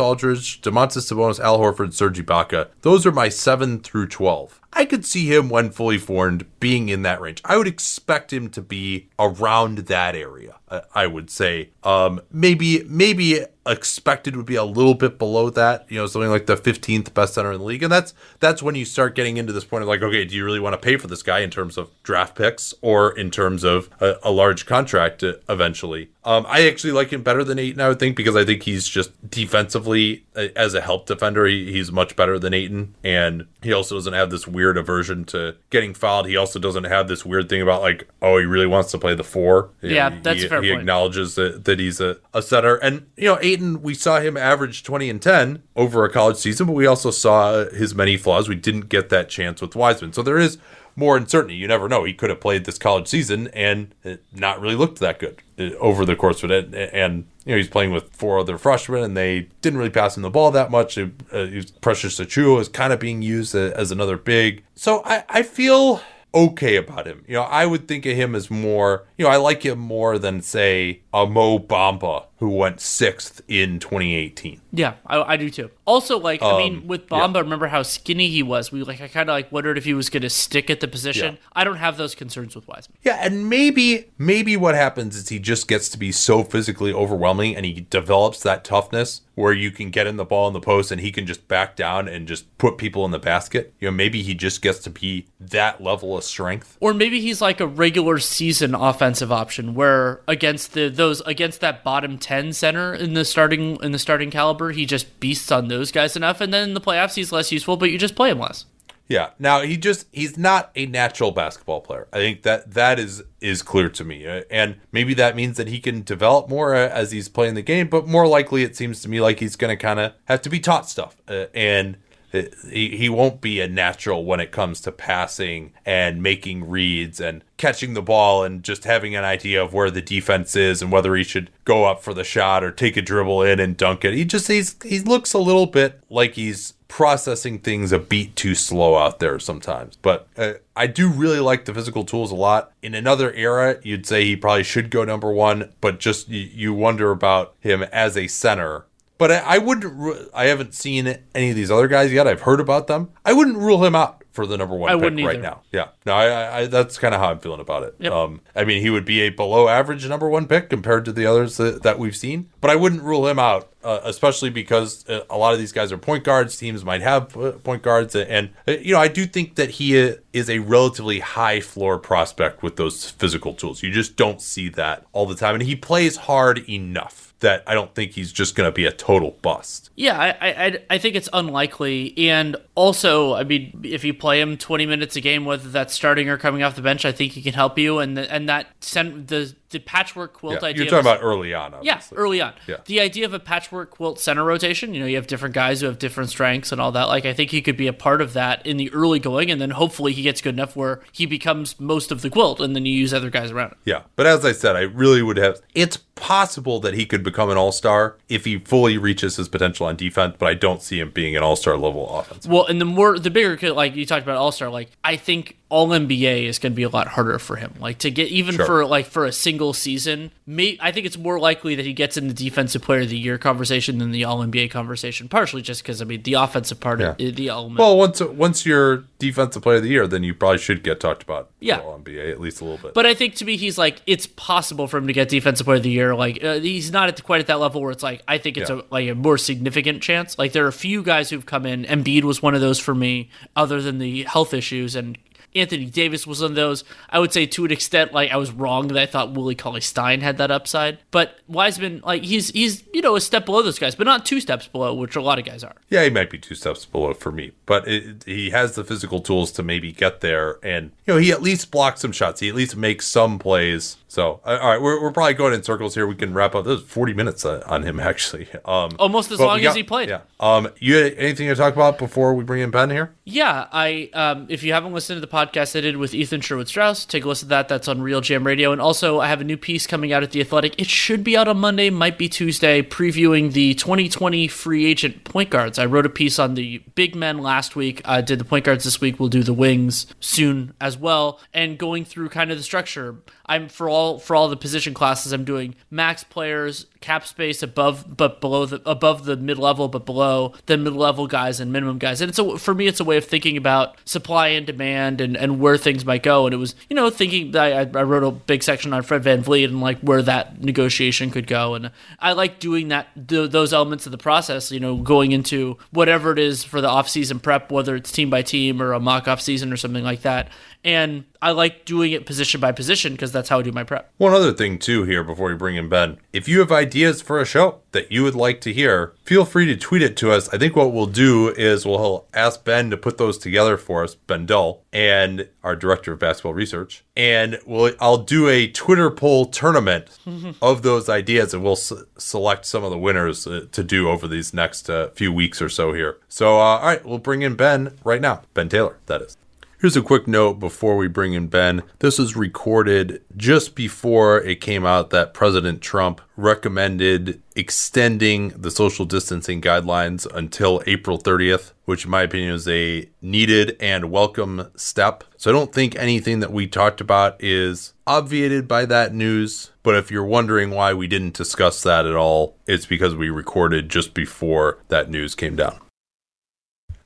Aldridge, Domantas Sabonis, Al Horford, Serge Ibaka. Those are my seven through twelve. I could see him when fully formed being in that range. I would expect him to be around that area. I- would say, um, maybe maybe expected would be a little bit below that. You know, something like the fifteenth best center in the league, and that's that's when you start getting into this point of like, okay, do you really want to pay for this guy in terms of draft picks or in terms of a, a large contract eventually? Um, I actually like him better than Ayton, I would think, because I think he's just defensively as a help defender, he, he's much better than Ayton, and he also doesn't have this weird aversion to getting fouled. He also doesn't have this weird thing about like, oh, he really wants to play the four. Yeah, that's he, fair he point. acknowledges that, that he's a, a setter, and you know, Ayton, we saw him average twenty and ten over a college season, but we also saw his many flaws. We didn't get that chance with Wiseman, so there is more uncertainty. You never know. He could have played this college season and uh, not really looked that good uh, over the course of it. And, you know, he's playing with four other freshmen and they didn't really pass him the ball that much. Uh, he was- Precious Achiuwa is kind of being used as another big. So I, I feel okay about him. You know, I would think of him as more, you know, I like him more than, say, a Mo Bamba who went sixth in 2018. Yeah, I, I do too. Also, like I mean, Um, with yeah. Bamba, remember how skinny he was? We like I kind of like wondered if he was going to stick at the position. Yeah. I don't have those concerns with Wiseman. Yeah, and maybe maybe what happens is he just gets to be so physically overwhelming and he develops that toughness where you can get in the ball in the post and he can just back down and just put people in the basket. You know, maybe he just gets to be that level of strength. Or maybe he's like a regular season offensive option where against the those against that bottom 10 center in the starting in the starting caliber, he just beasts on those guys enough and then in the playoffs he's less useful, but you just play him less. Yeah. Now he just he's not a natural basketball player. I think that that is is clear to me. Uh, And maybe that means that he can develop more uh, as he's playing the game, but more likely it seems to me like he's going to kind of have to be taught stuff. Uh, and he, he won't be a natural when it comes to passing and making reads and catching the ball and just having an idea of where the defense is and whether he should go up for the shot or take a dribble in and dunk it. He just he's he looks a little bit like he's processing things a beat too slow out there sometimes. But uh, I do really like the physical tools a lot. In another era, you'd say he probably should go number one, but just you, you wonder about him as a center. But I, I wouldn't. ru- I haven't seen any of these other guys yet. I've heard about them. I wouldn't rule him out for the number one I pick right now. Yeah, no, I, I, that's kind of how I'm feeling about it. Yep. Um, I mean, he would be a below average number one pick compared to the others that, that we've seen, but I wouldn't rule him out, uh, especially because uh, a lot of these guys are point guards. Teams might have uh, point guards, and uh, you know, I do think that he is a relatively high floor prospect with those physical tools. You just don't see that all the time, and he plays hard enough that I don't think he's just going to be a total bust. Yeah, I, I I- think it's unlikely, and also, I mean, if you play him twenty minutes a game, whether that's starting or coming off the bench, I think he can help you. And the, and that sent the the patchwork quilt Yeah, idea. you're talking about early on. yeah, early on. Yeah. The idea of a patchwork quilt center rotation, you know, you have different guys who have different strengths and all that. Like, I think he could be a part of that in the early going, and then hopefully he gets good enough where he becomes most of the quilt, and then you use other guys around it. Yeah, but as I said, I really would have. It's possible that he could become an all star if he fully reaches his potential on defense, but I don't see him being an all star level offense. Well, and the more the bigger like you talked about All Star, like I think all NBA is going to be a lot harder for him. Like to get even Sure. for like for a single season, may, I think it's more likely that he gets in the defensive player of the year conversation than the all NBA conversation. Partially just because I mean the offensive part of the element. Well, once once you're defensive player of the year, then you probably should get talked about. Yeah. all NBA at least a little bit. But I think to me, he's like it's possible for him to get defensive player of the year. Like uh, he's not at quite at that level where it's like I think it's Yeah. a like a more significant chance. Like there are a few guys who've come in. Embiid was one of those for me, other than the health issues, and Anthony Davis was on those. I would say to an extent, like I was wrong that I thought Willie Cauley Stein had that upside. But Wiseman, like he's he's you know a step below those guys, but not two steps below, which a lot of guys are. yeah, he might be two steps below for me, but it, he has the physical tools to maybe get there, and you know he at least blocks some shots. He at least makes some plays. So uh, all right, we're, we're probably going in circles here. We can wrap up. This is forty minutes uh, on him actually. Um, Almost as long we as he played. Yeah. Um, you anything to talk about before we bring in Ben here? Yeah, I um, if you haven't listened to the podcast I did with Ethan Sherwood Strauss, take a listen to that. That's on RealGM Radio. And also, I have a new piece coming out at the Athletic. It should be out on Monday, might be Tuesday, previewing the 2020 free agent point guards. I wrote a piece on the big men last week. I did the point guards this week. We'll do the wings soon as well, and going through kind of the structure. I'm for all for all the position classes. I'm doing max players, cap space above but below the above the mid level but below the mid level guys and minimum guys. And a for me it's a way of thinking about supply and demand and, and where things might go. And it was you know thinking I, I wrote a big section on Fred VanVleet and like where that negotiation could go. And I like doing that th- those elements of the process. You know going into whatever it is for the off season prep, whether it's team by team or a mock off season or something like that. And I like doing it position by position because that's how I do my prep. One other thing too here before we bring in Ben. If you have ideas for a show that you would like to hear, feel free to tweet it to us. I think what we'll do is we'll ask Ben to put those together for us, Ben Dull, and our director of basketball research. And we'll I'll do a Twitter poll tournament of those ideas and we'll s- select some of the winners uh, to do over these next uh, few weeks or so here. So uh, all right, we'll bring in Ben right now. Ben Taylor, that is. Here's a quick note before we bring in Ben. This was recorded just before it came out that President Trump recommended extending the social distancing guidelines until April 30th, which, in my opinion, is a needed and welcome step. So I don't think anything that we talked about is obviated by that news. But if you're wondering why we didn't discuss that at all, it's because we recorded just before that news came down.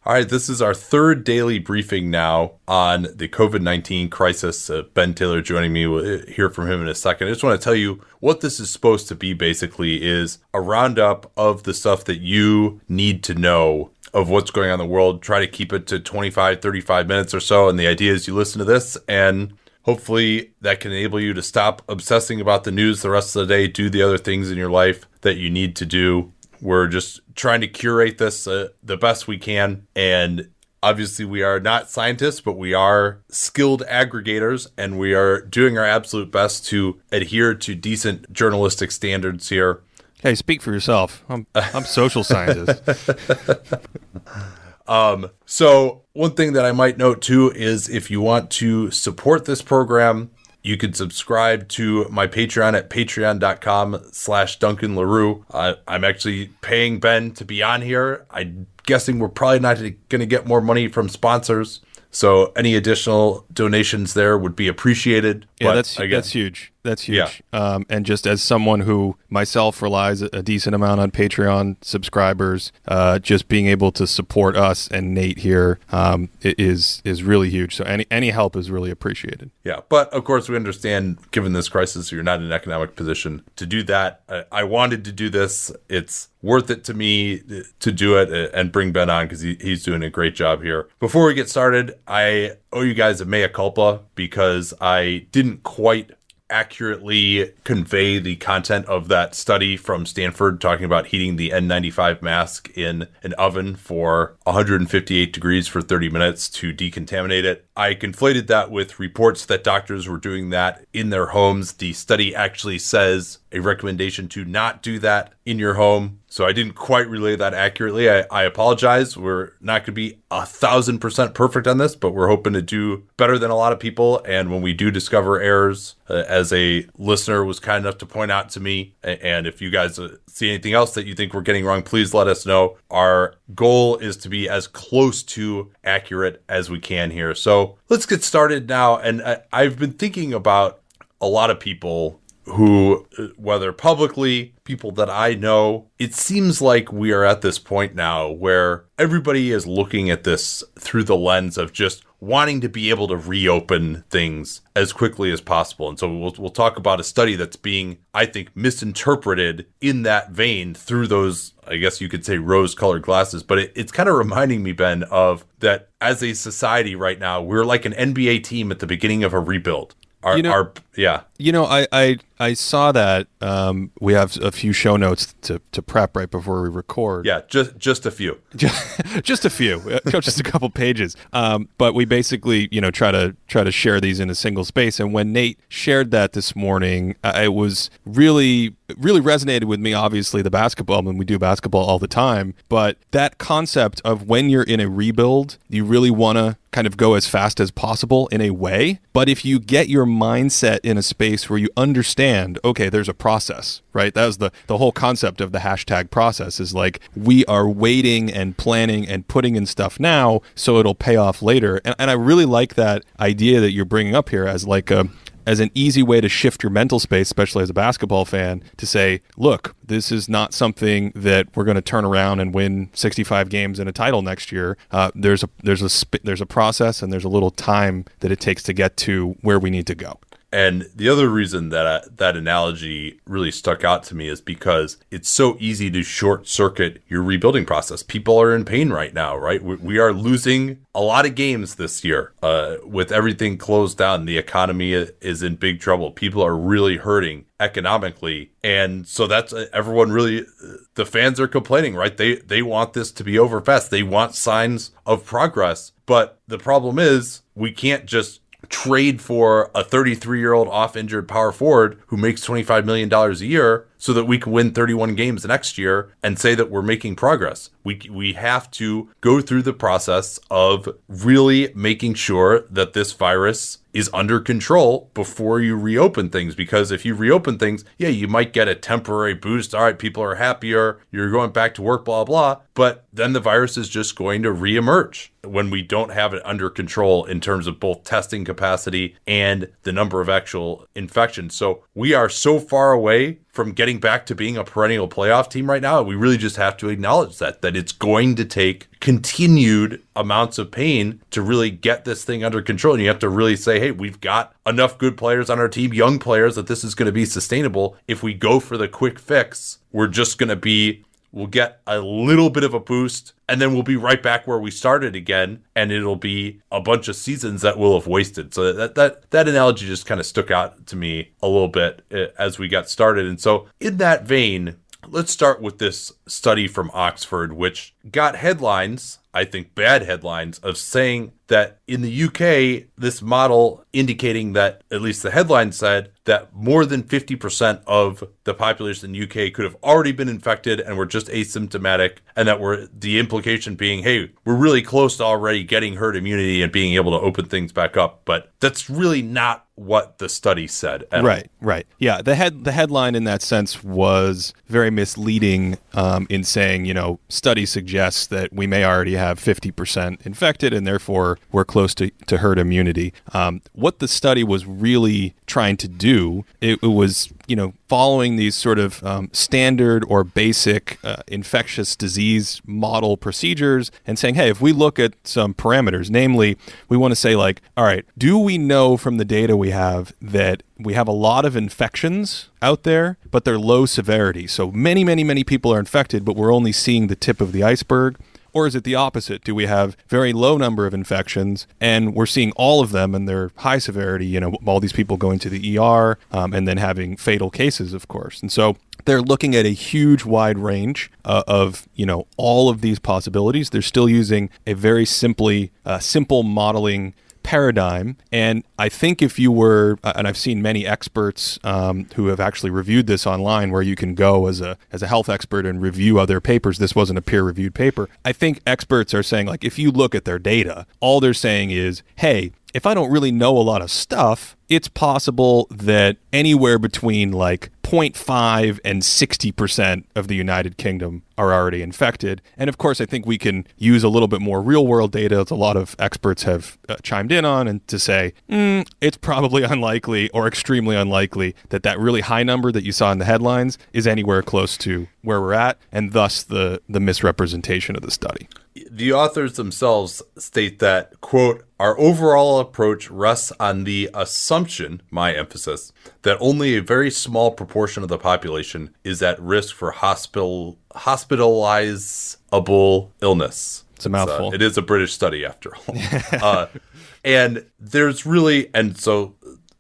All right, this is our third daily briefing now on the COVID 19 crisis. Uh, ben Taylor joining me. We'll uh, hear from him in a second. I just want to tell you what this is supposed to be basically is a roundup of the stuff that you need to know of what's going on in the world. Try to keep it to 25, 35 minutes or so. And the idea is you listen to this and hopefully that can enable you to stop obsessing about the news the rest of the day, do the other things in your life that you need to do. We're just trying to curate this uh, the best we can. And obviously, we are not scientists, but we are skilled aggregators, and we are doing our absolute best to adhere to decent journalistic standards here. Hey, speak for yourself. I'm I'm social scientist. um, So, one thing that I might note too is if you want to support this program, you can subscribe to my Patreon at patreon.com slash Duncan LaRue. I'm actually paying Ben to be on here. I'm guessing we're probably not going to get more money from sponsors. So any additional donations there would be appreciated. Yeah, But that's again, that's huge. That's Yeah. huge. Um, and just as someone who myself relies a decent amount on Patreon subscribers, uh, just being able to support us and Nate here um, is is really huge. So any any help is really appreciated. Yeah, but of course we understand, given this crisis, you're not in an economic position to do that. I, I wanted to do this. It's worth it to me to do it uh, and bring Ben on because he, he's doing a great job here. Before we get started, I owe you guys a mea culpa because I didn't quite accurately convey the content of that study from Stanford talking about heating the N95 mask in an oven for 158 degrees for 30 minutes to decontaminate it. I conflated that with reports that doctors were doing that in their homes. The study actually says a recommendation to not do that in your home. So I didn't quite relay that accurately. I, I apologize. We're not going to be a thousand percent perfect on this, but we're hoping to do better than a lot of people. And when we do discover errors, uh, as a listener was kind enough to point out to me, and if you guys uh, see anything else that you think we're getting wrong, please let us know. Our goal is to be as close to accurate as we can here. So let's get started now. And I, I've been thinking about a lot of people who, whether publicly, people that I know, it seems like we are at this point now where everybody is looking at this through the lens of just wanting to be able to reopen things as quickly as possible. And so we'll, we'll talk about a study that's being, I think, misinterpreted in that vein through those, I guess you could say, rose colored glasses. But it, it's kind of reminding me, Ben, of that as a society right now, we're like an NBA team at the beginning of a rebuild. Our, You know- our yeah, You know, I I, I saw that um, we have a few show notes to, to prep right before we record. yeah, just just a few. just a few, uh, just a couple pages. Um, but we basically, you know, try to try to share these in a single space. And when Nate shared that this morning, uh, it was really, really resonated with me. Obviously, the basketball, I mean, we do basketball all the time, but that concept of when you're in a rebuild, you really want to kind of go as fast as possible in a way. But if you get your mindset in a space where you understand, okay, there's a process, right? That was the the whole concept of the hashtag process is like we are waiting and planning and putting in stuff now so it'll pay off later. And, and I really like that idea that you're bringing up here as like a as an easy way to shift your mental space, especially as a basketball fan, to say, look, this is not something that we're going to turn around and win 65 games and a title next year. Uh, there's a there's a there's a process and there's a little time that it takes to get to where we need to go. And the other reason that I, that analogy really stuck out to me is because it's so easy to short circuit your rebuilding process. People are in pain right now, right? We, we are losing a lot of games this year uh, with everything closed down. The economy is in big trouble. People are really hurting economically, and so that's uh, everyone really. The fans are complaining, right? They they want this to be over fast. They want signs of progress, but the problem is we can't just trade for a 33 year old off injured power forward who makes $25 million a year so that we can win 31 games next year and say that we're making progress. We, we have to go through the process of really making sure that this virus is under control before you reopen things. Because if you reopen things, yeah, you might get a temporary boost. All right, people are happier. You're going back to work, blah, blah. But then the virus is just going to reemerge when we don't have it under control in terms of both testing capacity and the number of actual infections. So we are so far away from getting back to being a perennial playoff team right now. We really just have to acknowledge that that it's going to take continued amounts of pain to really get this thing under control. And you have to really say, hey, we've got enough good players on our team, young players, that this is going to be sustainable. If we go for the quick fix, we're just going to be we'll get a little bit of a boost and then we'll be right back where we started again and it'll be a bunch of seasons that we'll have wasted. So that that that analogy just kind of stuck out to me a little bit uh, as we got started. And so in that vein let's start with this study from Oxford which got headlines I think bad headlines of saying that in the UK, this model indicating that at least the headline said that more than 50% of the population in the UK could have already been infected and were just asymptomatic, and that were the implication being, hey, we're really close to already getting herd immunity and being able to open things back up. But that's really not what the study said. at all. Right, right. Yeah, the head the headline in that sense was very misleading um, in saying, you know, study suggests that we may already have 50% infected and therefore we're close to, to herd immunity. Um, what the study was really trying to do, it, it was, you know, following these sort of um, standard or basic uh, infectious disease model procedures and saying, hey, if we look at some parameters, namely, we want to say, like, all right, do we know from the data we have that we have a lot of infections out there, but they're low severity? So many, many, many people are infected, but we're only seeing the tip of the iceberg. Or is it the opposite? Do we have very low number of infections and we're seeing all of them and they're high severity, you know, all these people going to the ER um, and then having fatal cases, of course. And so they're looking at a huge wide range uh, of you know all of these possibilities they're still using a very simply uh, simple modeling paradigm. And I think if you were, uh, and I've seen many experts um, who have actually reviewed this online, where you can go as a as a health expert and review other papers. This wasn't a peer reviewed paper. I think experts are saying like if you look at their data, all they're saying is, hey, if I don't really know a lot of stuff, it's possible that anywhere between like 0.5 and 60% of the United Kingdom are already infected. And of course, I think we can use a little bit more real world data that a lot of experts have uh, chimed in on and to say mm, it's probably unlikely or extremely unlikely that that really high number that you saw in the headlines is anywhere close to where we're at, and thus the, the misrepresentation of the study. The authors themselves state that, quote, our overall approach rests on the assumption, my emphasis, that only a very small proportion of the population is at risk for hospital hospitalizable illness. It's a mouthful. So it is a British study after all. uh, and there's really, and so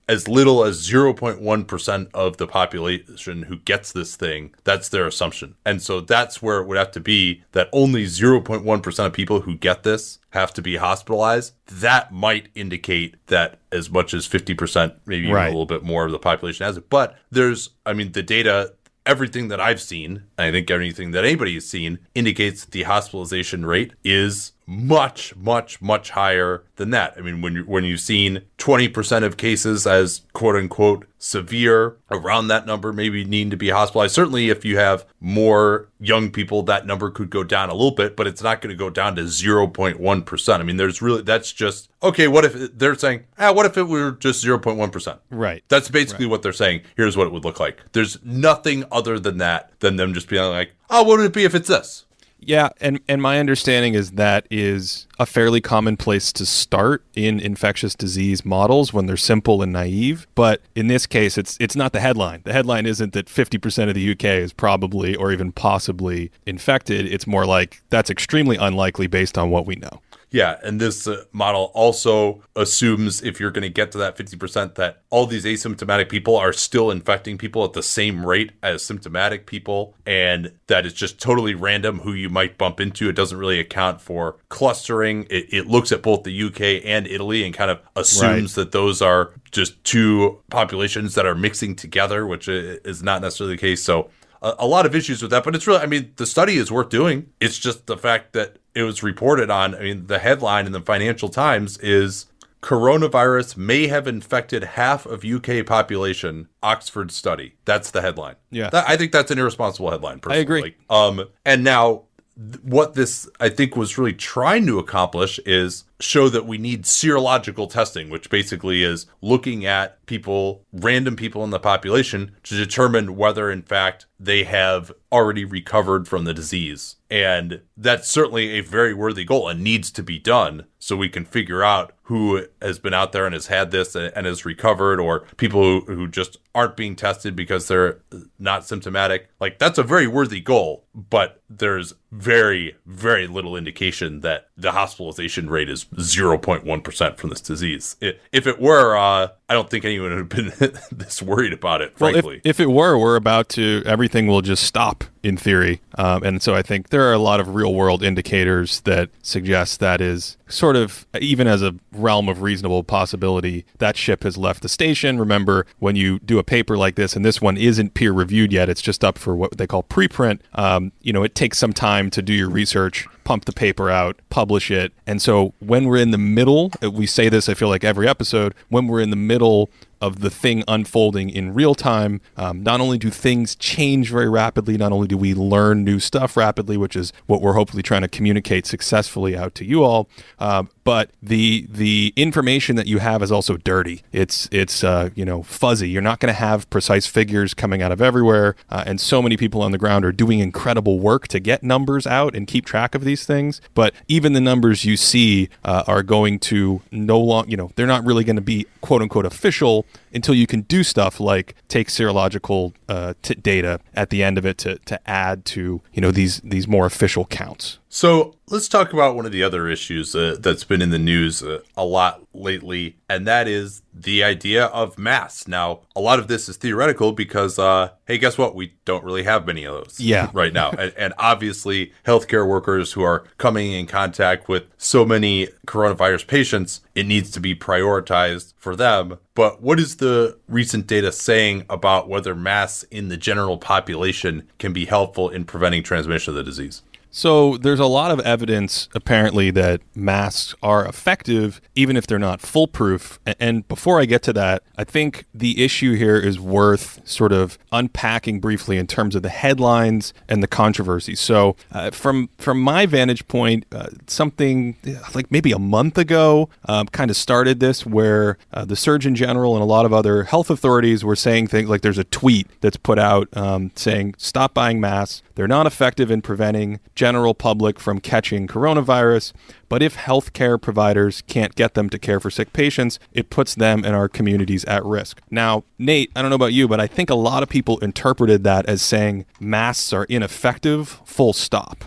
as little as 0.1% of the population who gets this thing, that's their assumption. And so that's where it would have to be that only 0.1% of people who get this have to be hospitalized. That might indicate that as much as 50%, maybe Right. even a little bit more of the population has it. But there's, I mean, the data. Everything that I've seen, I think anything that anybody has seen, indicates that the hospitalization rate is much, much, much higher than that. I mean, when you when you've seen twenty percent of cases as quote unquote severe, around that number maybe needing to be hospitalized. Certainly, if you have more young people, that number could go down a little bit, but it's not going to go down to zero point one percent. I mean, there's really that's just okay. What if they're saying, ah, what if it were just zero point one percent? Right. That's basically what they're saying. Here's what it would look like. There's nothing other than that than them just being like, oh, what would it be if it's this? Yeah, and and my understanding is that is a fairly common place to start in infectious disease models when they're simple and naive. But in this case, it's it's not the headline. The headline isn't that 50% of the UK is probably or even possibly infected. It's more like that's extremely unlikely based on what we know. Yeah, and this uh, model also assumes if you're going to get to that 50% that all these asymptomatic people are still infecting people at the same rate as symptomatic people and that it's just totally random who you might bump into. It doesn't really account for clustering. It, it looks at both the UK and Italy and kind of assumes that those are just two populations that are mixing together, which is not necessarily the case. So a, a lot of issues with that, but it's really, I mean, the study is worth doing. It's just the fact that it was reported on. I mean, the headline in the Financial Times is coronavirus may have infected half of UK population. Oxford study. That's the headline. Yeah. That- I think that's an irresponsible headline. Personally. agree. Like, um, and now th- what this I think was really trying to accomplish is show that we need serological testing, which basically is looking at people, random people in the population, to determine whether, in fact, they have already recovered from the disease. And that's certainly a very worthy goal and needs to be done so we can figure out who has been out there and has had this and has recovered, or people who, who just aren't being tested because they're not symptomatic. Like, that's a very worthy goal, but there's very, very little indication that the hospitalization rate is 0.1% from this disease. If it were, uh, I don't think anyone would have been this worried about it, Well, frankly. if, if it were, we're about to, everything will just stop in theory. Um, and so I think there are a lot of real world indicators that suggest that is sort of, even as a realm of reasonable possibility, that ship has left the station. Remember, when you do a paper like this, and this one isn't peer reviewed yet, it's just up for what they call preprint, um, you know, it takes some time to do your research pump the paper out, publish it. And so when we're in the middle, uh, we say this, I feel like every episode, when we're in the middle of the thing unfolding in real time, um, not only do things change very rapidly, not only do we learn new stuff rapidly, which is what we're hopefully trying to communicate successfully out to you all, uh, but the the information that you have is also dirty. It's it's uh, you know fuzzy. You're not going to have precise figures coming out of everywhere, uh, and so many people on the ground are doing incredible work to get numbers out and keep track of these things. But even the numbers you see uh, are going to no long, you know, they're not really going to be quote unquote official until you can do stuff like take serological uh, t- data at the end of it to to add to you know these these more official counts. So let's talk about one of the other issues uh, that's been in the news uh, a lot lately, and that is the idea of masks. Now, a lot of this is theoretical because, uh, hey, guess what? We don't really have many of those Yeah. right now. and, and obviously, healthcare workers who are coming in contact with so many coronavirus patients, it needs to be prioritized for them. But what is the recent data saying about whether masks in the general population can be helpful in preventing transmission of the disease? So there's a lot of evidence apparently that masks are effective even if they're not foolproof. And before I get to that, I think the issue here is worth sort of unpacking briefly in terms of the headlines and the controversy. So uh, from from my vantage point, uh, something uh, like maybe a month ago um, kind of started this where uh, the Surgeon General and a lot of other health authorities were saying things like there's a tweet that's put out um, saying stop buying masks. They're not effective in preventing general public from catching coronavirus. But if healthcare providers can't get them to care for sick patients, it puts them and our communities at risk. Now, Nate, I don't know about you, but I think a lot of people interpreted that as saying masks are ineffective, full stop.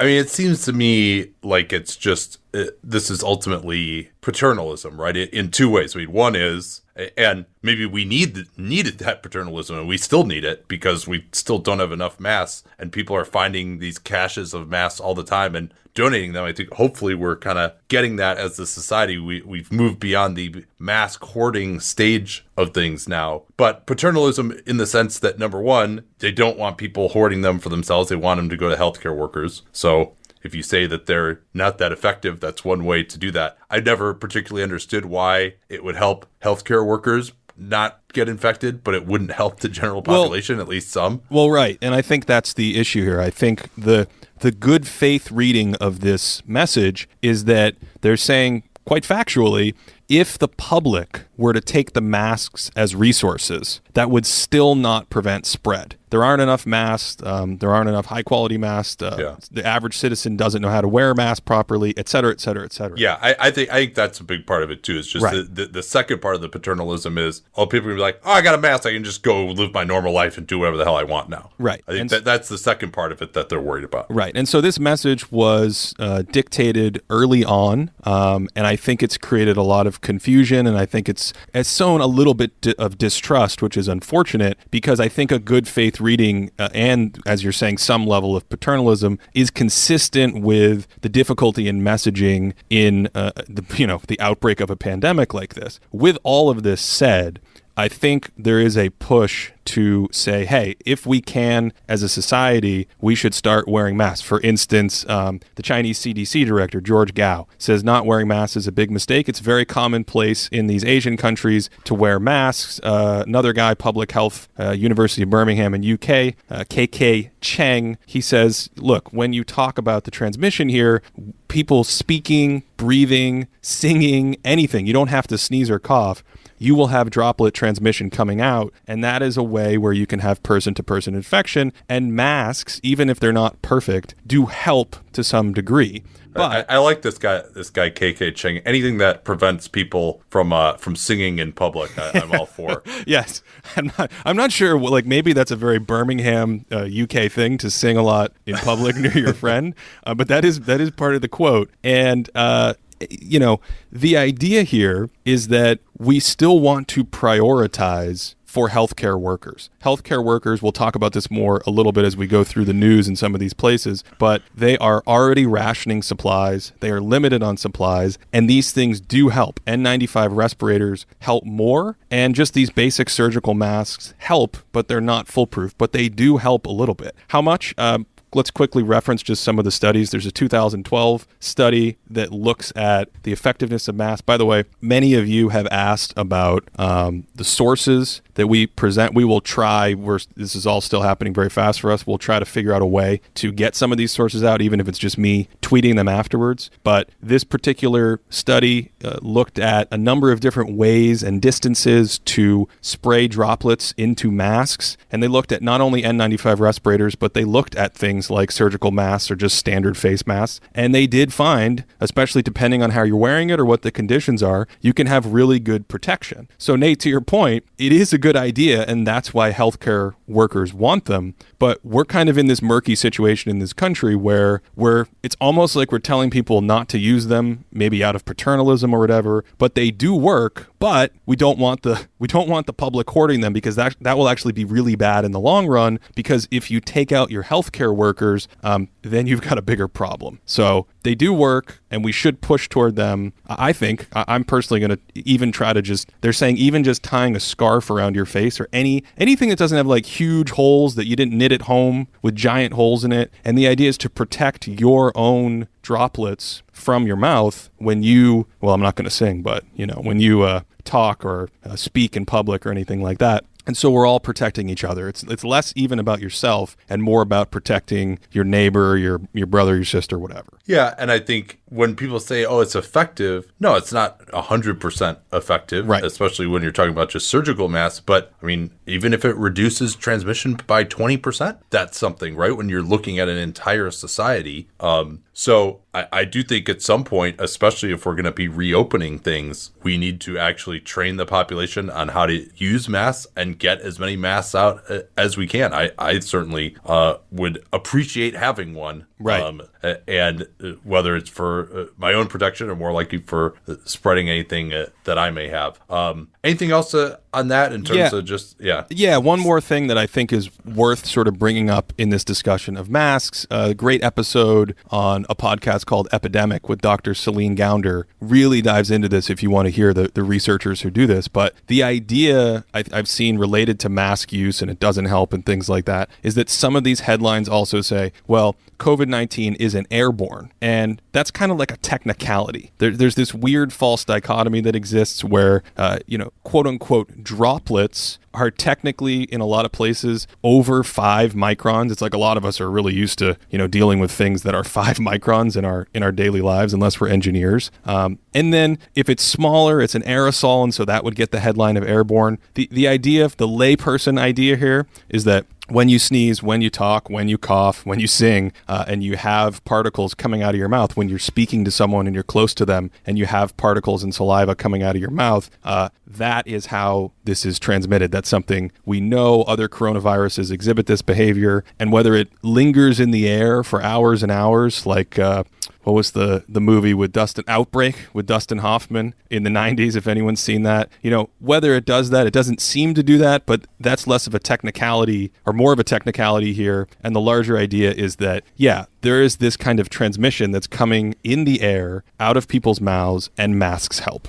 I mean, it seems to me like it's just uh, this is ultimately paternalism, right? In, in two ways. I mean, one is, and maybe we need needed that paternalism, and we still need it because we still don't have enough masks, and people are finding these caches of masks all the time and donating them. I think hopefully we're kind of getting that as a society. We we've moved beyond the mask hoarding stage of things now. But paternalism in the sense that number one, they don't want people hoarding them for themselves. They want them to go to healthcare workers. So if you say that they're not that effective, that's one way to do that. I never particularly understood why it would help healthcare workers not get infected, but it wouldn't help the general Well- population, at least some. Well, right, and I think that's the issue here. I think the the good faith reading of this message is that they're saying quite factually if the public were to take the masks as resources, that would still not prevent spread. There aren't enough masks. Um, there aren't enough high quality masks. Uh, Yeah. The average citizen doesn't know how to wear a mask properly, et cetera, et cetera, et cetera. Yeah, I, I think I think that's a big part of it too. It's just Right. the, the the second part of the paternalism is oh people are gonna be like oh I got a mask I can just go live my normal life and do whatever the hell I want now. Right. I think And- that that's the second part of it that they're worried about. Right. And so this message was uh, dictated early on. Um, and I think it's created a lot of confusion. And I think it's, it's sown a little bit of distrust, which is unfortunate because I think a good faith reading uh, and, as you're saying, some level of paternalism is consistent with the difficulty in messaging in uh, the, you know, the outbreak of a pandemic like this. With all of this said, I think there is a push to say, hey, if we can as a society, we should start wearing masks. For instance, um, the Chinese CDC director, George Gao, says not wearing masks is a big mistake. It's very commonplace in these Asian countries to wear masks. Uh, another guy, Public Health, uh, University of Birmingham in UK, uh, KK Cheng, he says, look, when you talk about the transmission here, people speaking, breathing, singing, anything, you don't have to sneeze or cough you will have droplet transmission coming out. And that is a way where you can have person to person infection. And masks, even if they're not perfect, do help to some degree. But I, I like this guy, this guy KK Cheng. Anything that prevents people from uh, from singing in public, I, I'm all for. yes, I'm not. I'm not sure. Like maybe that's a very Birmingham, uh, UK thing to sing a lot in public near your friend. Uh, but that is that is part of the quote. And uh, you know, the idea here is that we still want to prioritize for healthcare workers. Healthcare workers, we'll talk about this more a little bit as we go through the news in some of these places, but they are already rationing supplies. They are limited on supplies, and these things do help. N95 respirators help more, and just these basic surgical masks help, but they're not foolproof, but they do help a little bit. How much? Um, let's quickly reference just some of the studies. There's a 2012 study that looks at the effectiveness of masks. By the way, many of you have asked about um, the sources that we present. We will try. We're, this is all still happening very fast for us. We'll try to figure out a way to get some of these sources out, even if it's just me tweeting them afterwards. But this particular study uh, looked at a number of different ways and distances to spray droplets into masks, and they looked at not only N95 respirators, but they looked at things like surgical masks or just standard face masks. And they did find, especially depending on how you're wearing it or what the conditions are, you can have really good protection. So, Nate, to your point, it is a good idea, and that's why healthcare workers want them. But we're kind of in this murky situation in this country where where it's almost like we're telling people not to use them, maybe out of paternalism or whatever. But they do work. But we don't want the we don't want the public hoarding them because that that will actually be really bad in the long run. Because if you take out your healthcare workers, um, then you've got a bigger problem. So they do work, and we should push toward them. I think I'm personally going to even try to just. They're saying even just tying a scarf around your face or any anything that doesn't have like huge holes that you didn't knit at home with giant holes in it. And the idea is to protect your own droplets from your mouth when you. Well, I'm not going to sing, but you know when you uh, talk or uh, speak in public or anything like that. And so we're all protecting each other. It's it's less even about yourself and more about protecting your neighbor, your your brother, your sister, whatever. Yeah, and I think when people say, "Oh, it's effective," no, it's not hundred percent effective, Right. Especially when you're talking about just surgical masks. But I mean, even if it reduces transmission by twenty percent, that's something, right? When you're looking at an entire society. Um, so I, I do think at some point, especially if we're going to be reopening things, we need to actually train the population on how to use masks and get as many masks out uh, as we can. I, I certainly uh, would appreciate having one. Right. Um, uh, and uh, whether it's for uh, my own protection or more likely for spreading anything that I may have. Um, anything else uh, on that in terms Yeah. of just, yeah. Yeah, one more thing that I think is worth sort of bringing up in this discussion of masks. A great episode on a podcast called Epidemic with Dr. Celine Gounder really dives into this if you want to hear the, the researchers who do this. But the idea I, I've seen related to mask use and it doesn't help and things like that is that some of these headlines also say, well, COVID 19 isn't airborne. And that's kind of like a technicality. There, there's this weird false dichotomy that exists where, uh, you know, quote unquote droplets are technically in a lot of places over five microns. It's like a lot of us are really used to, you know, dealing with things that are five microns in our in our daily lives, unless we're engineers. Um, and then if it's smaller, it's an aerosol, and so that would get the headline of airborne. The the idea, the layperson idea here, is that when you sneeze, when you talk, when you cough, when you sing, uh, and you have particles coming out of your mouth, when you're speaking to someone and you're close to them, and you have particles and saliva coming out of your mouth, uh, that is how this is transmitted. That's something we know other coronaviruses exhibit this behavior, and whether it lingers in the air for hours and hours, like. Uh, what was the the movie with Dustin Outbreak with Dustin Hoffman in the 90s if anyone's seen that you know whether it does that it doesn't seem to do that but that's less of a technicality or more of a technicality here and the larger idea is that yeah there is this kind of transmission that's coming in the air out of people's mouths and masks help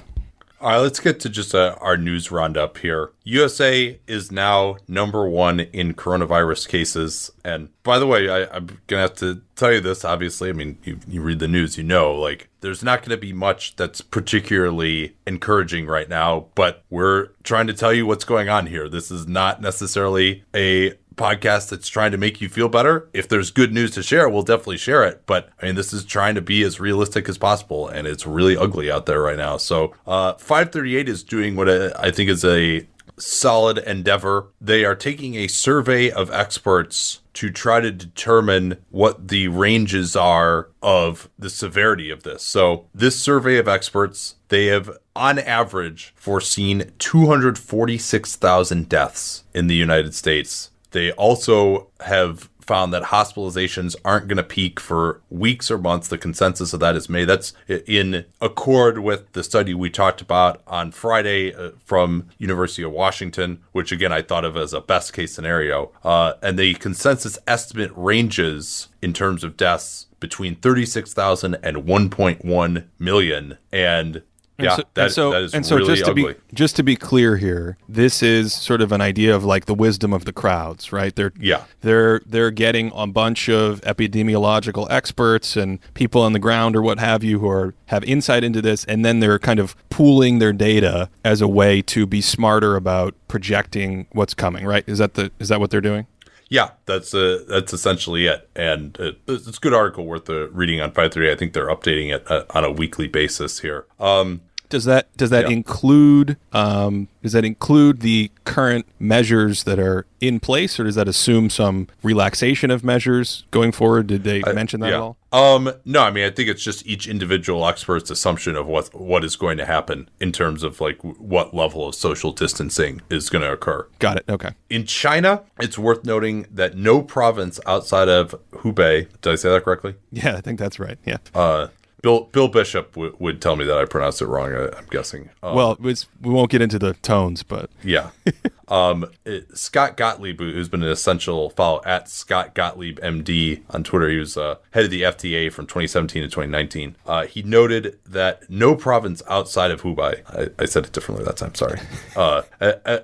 All right, let's get to just uh, our news roundup here. USA is now number one in coronavirus cases. And by the way, I, I'm going to have to tell you this, obviously. I mean, you, you read the news, you know, like, there's not going to be much that's particularly encouraging right now, but we're trying to tell you what's going on here. This is not necessarily a podcast that's trying to make you feel better. If there's good news to share, we'll definitely share it. But I mean, this is trying to be as realistic as possible, and it's really ugly out there right now. So, uh, 538 is doing what I I think is a solid endeavor. They are taking a survey of experts to try to determine what the ranges are of the severity of this. So, this survey of experts, they have on average foreseen 246,000 deaths in the United States. They also have found that hospitalizations aren't going to peak for weeks or months. The consensus of that is May. That's in accord with the study we talked about on Friday uh, from University of Washington, which again I thought of as a best case scenario. Uh, and the consensus estimate ranges in terms of deaths between 36,000 and 1.1 million. And And yeah, so, that, and so, that is and so really just to ugly. be just to be clear here, this is sort of an idea of like the wisdom of the crowds, right? They're Yeah. they're they're getting a bunch of epidemiological experts and people on the ground or what have you who are have insight into this, and then they're kind of pooling their data as a way to be smarter about projecting what's coming, right? Is that the is that what they're doing? Yeah, that's uh, that's essentially it, and it, it's a good article worth the reading on Five Three. I think they're updating it uh, on a weekly basis here. Um, Does that does that Yeah. include um, does that include the current measures that are in place, or does that assume some relaxation of measures going forward? Did they mention that yeah. at all? Um, no, I mean, I think it's just each individual expert's assumption of what what is going to happen in terms of like w- what level of social distancing is going to occur. Got it. Okay. In China, it's worth noting that no province outside of Hubei, did I say that correctly? Yeah, I think that's right. Yeah. Uh, Bill Bill Bishop w- would tell me that I pronounced it wrong. I, I'm guessing. Um, well, we won't get into the tones, but Yeah. um, it- Scott Gottlieb, who- who's been an essential follow at Scott Gottlieb MD on Twitter, he was uh, head of the FDA from 2017 to 2019. Uh, he noted that no province outside of Hubei, I, I said it differently that time, sorry, uh,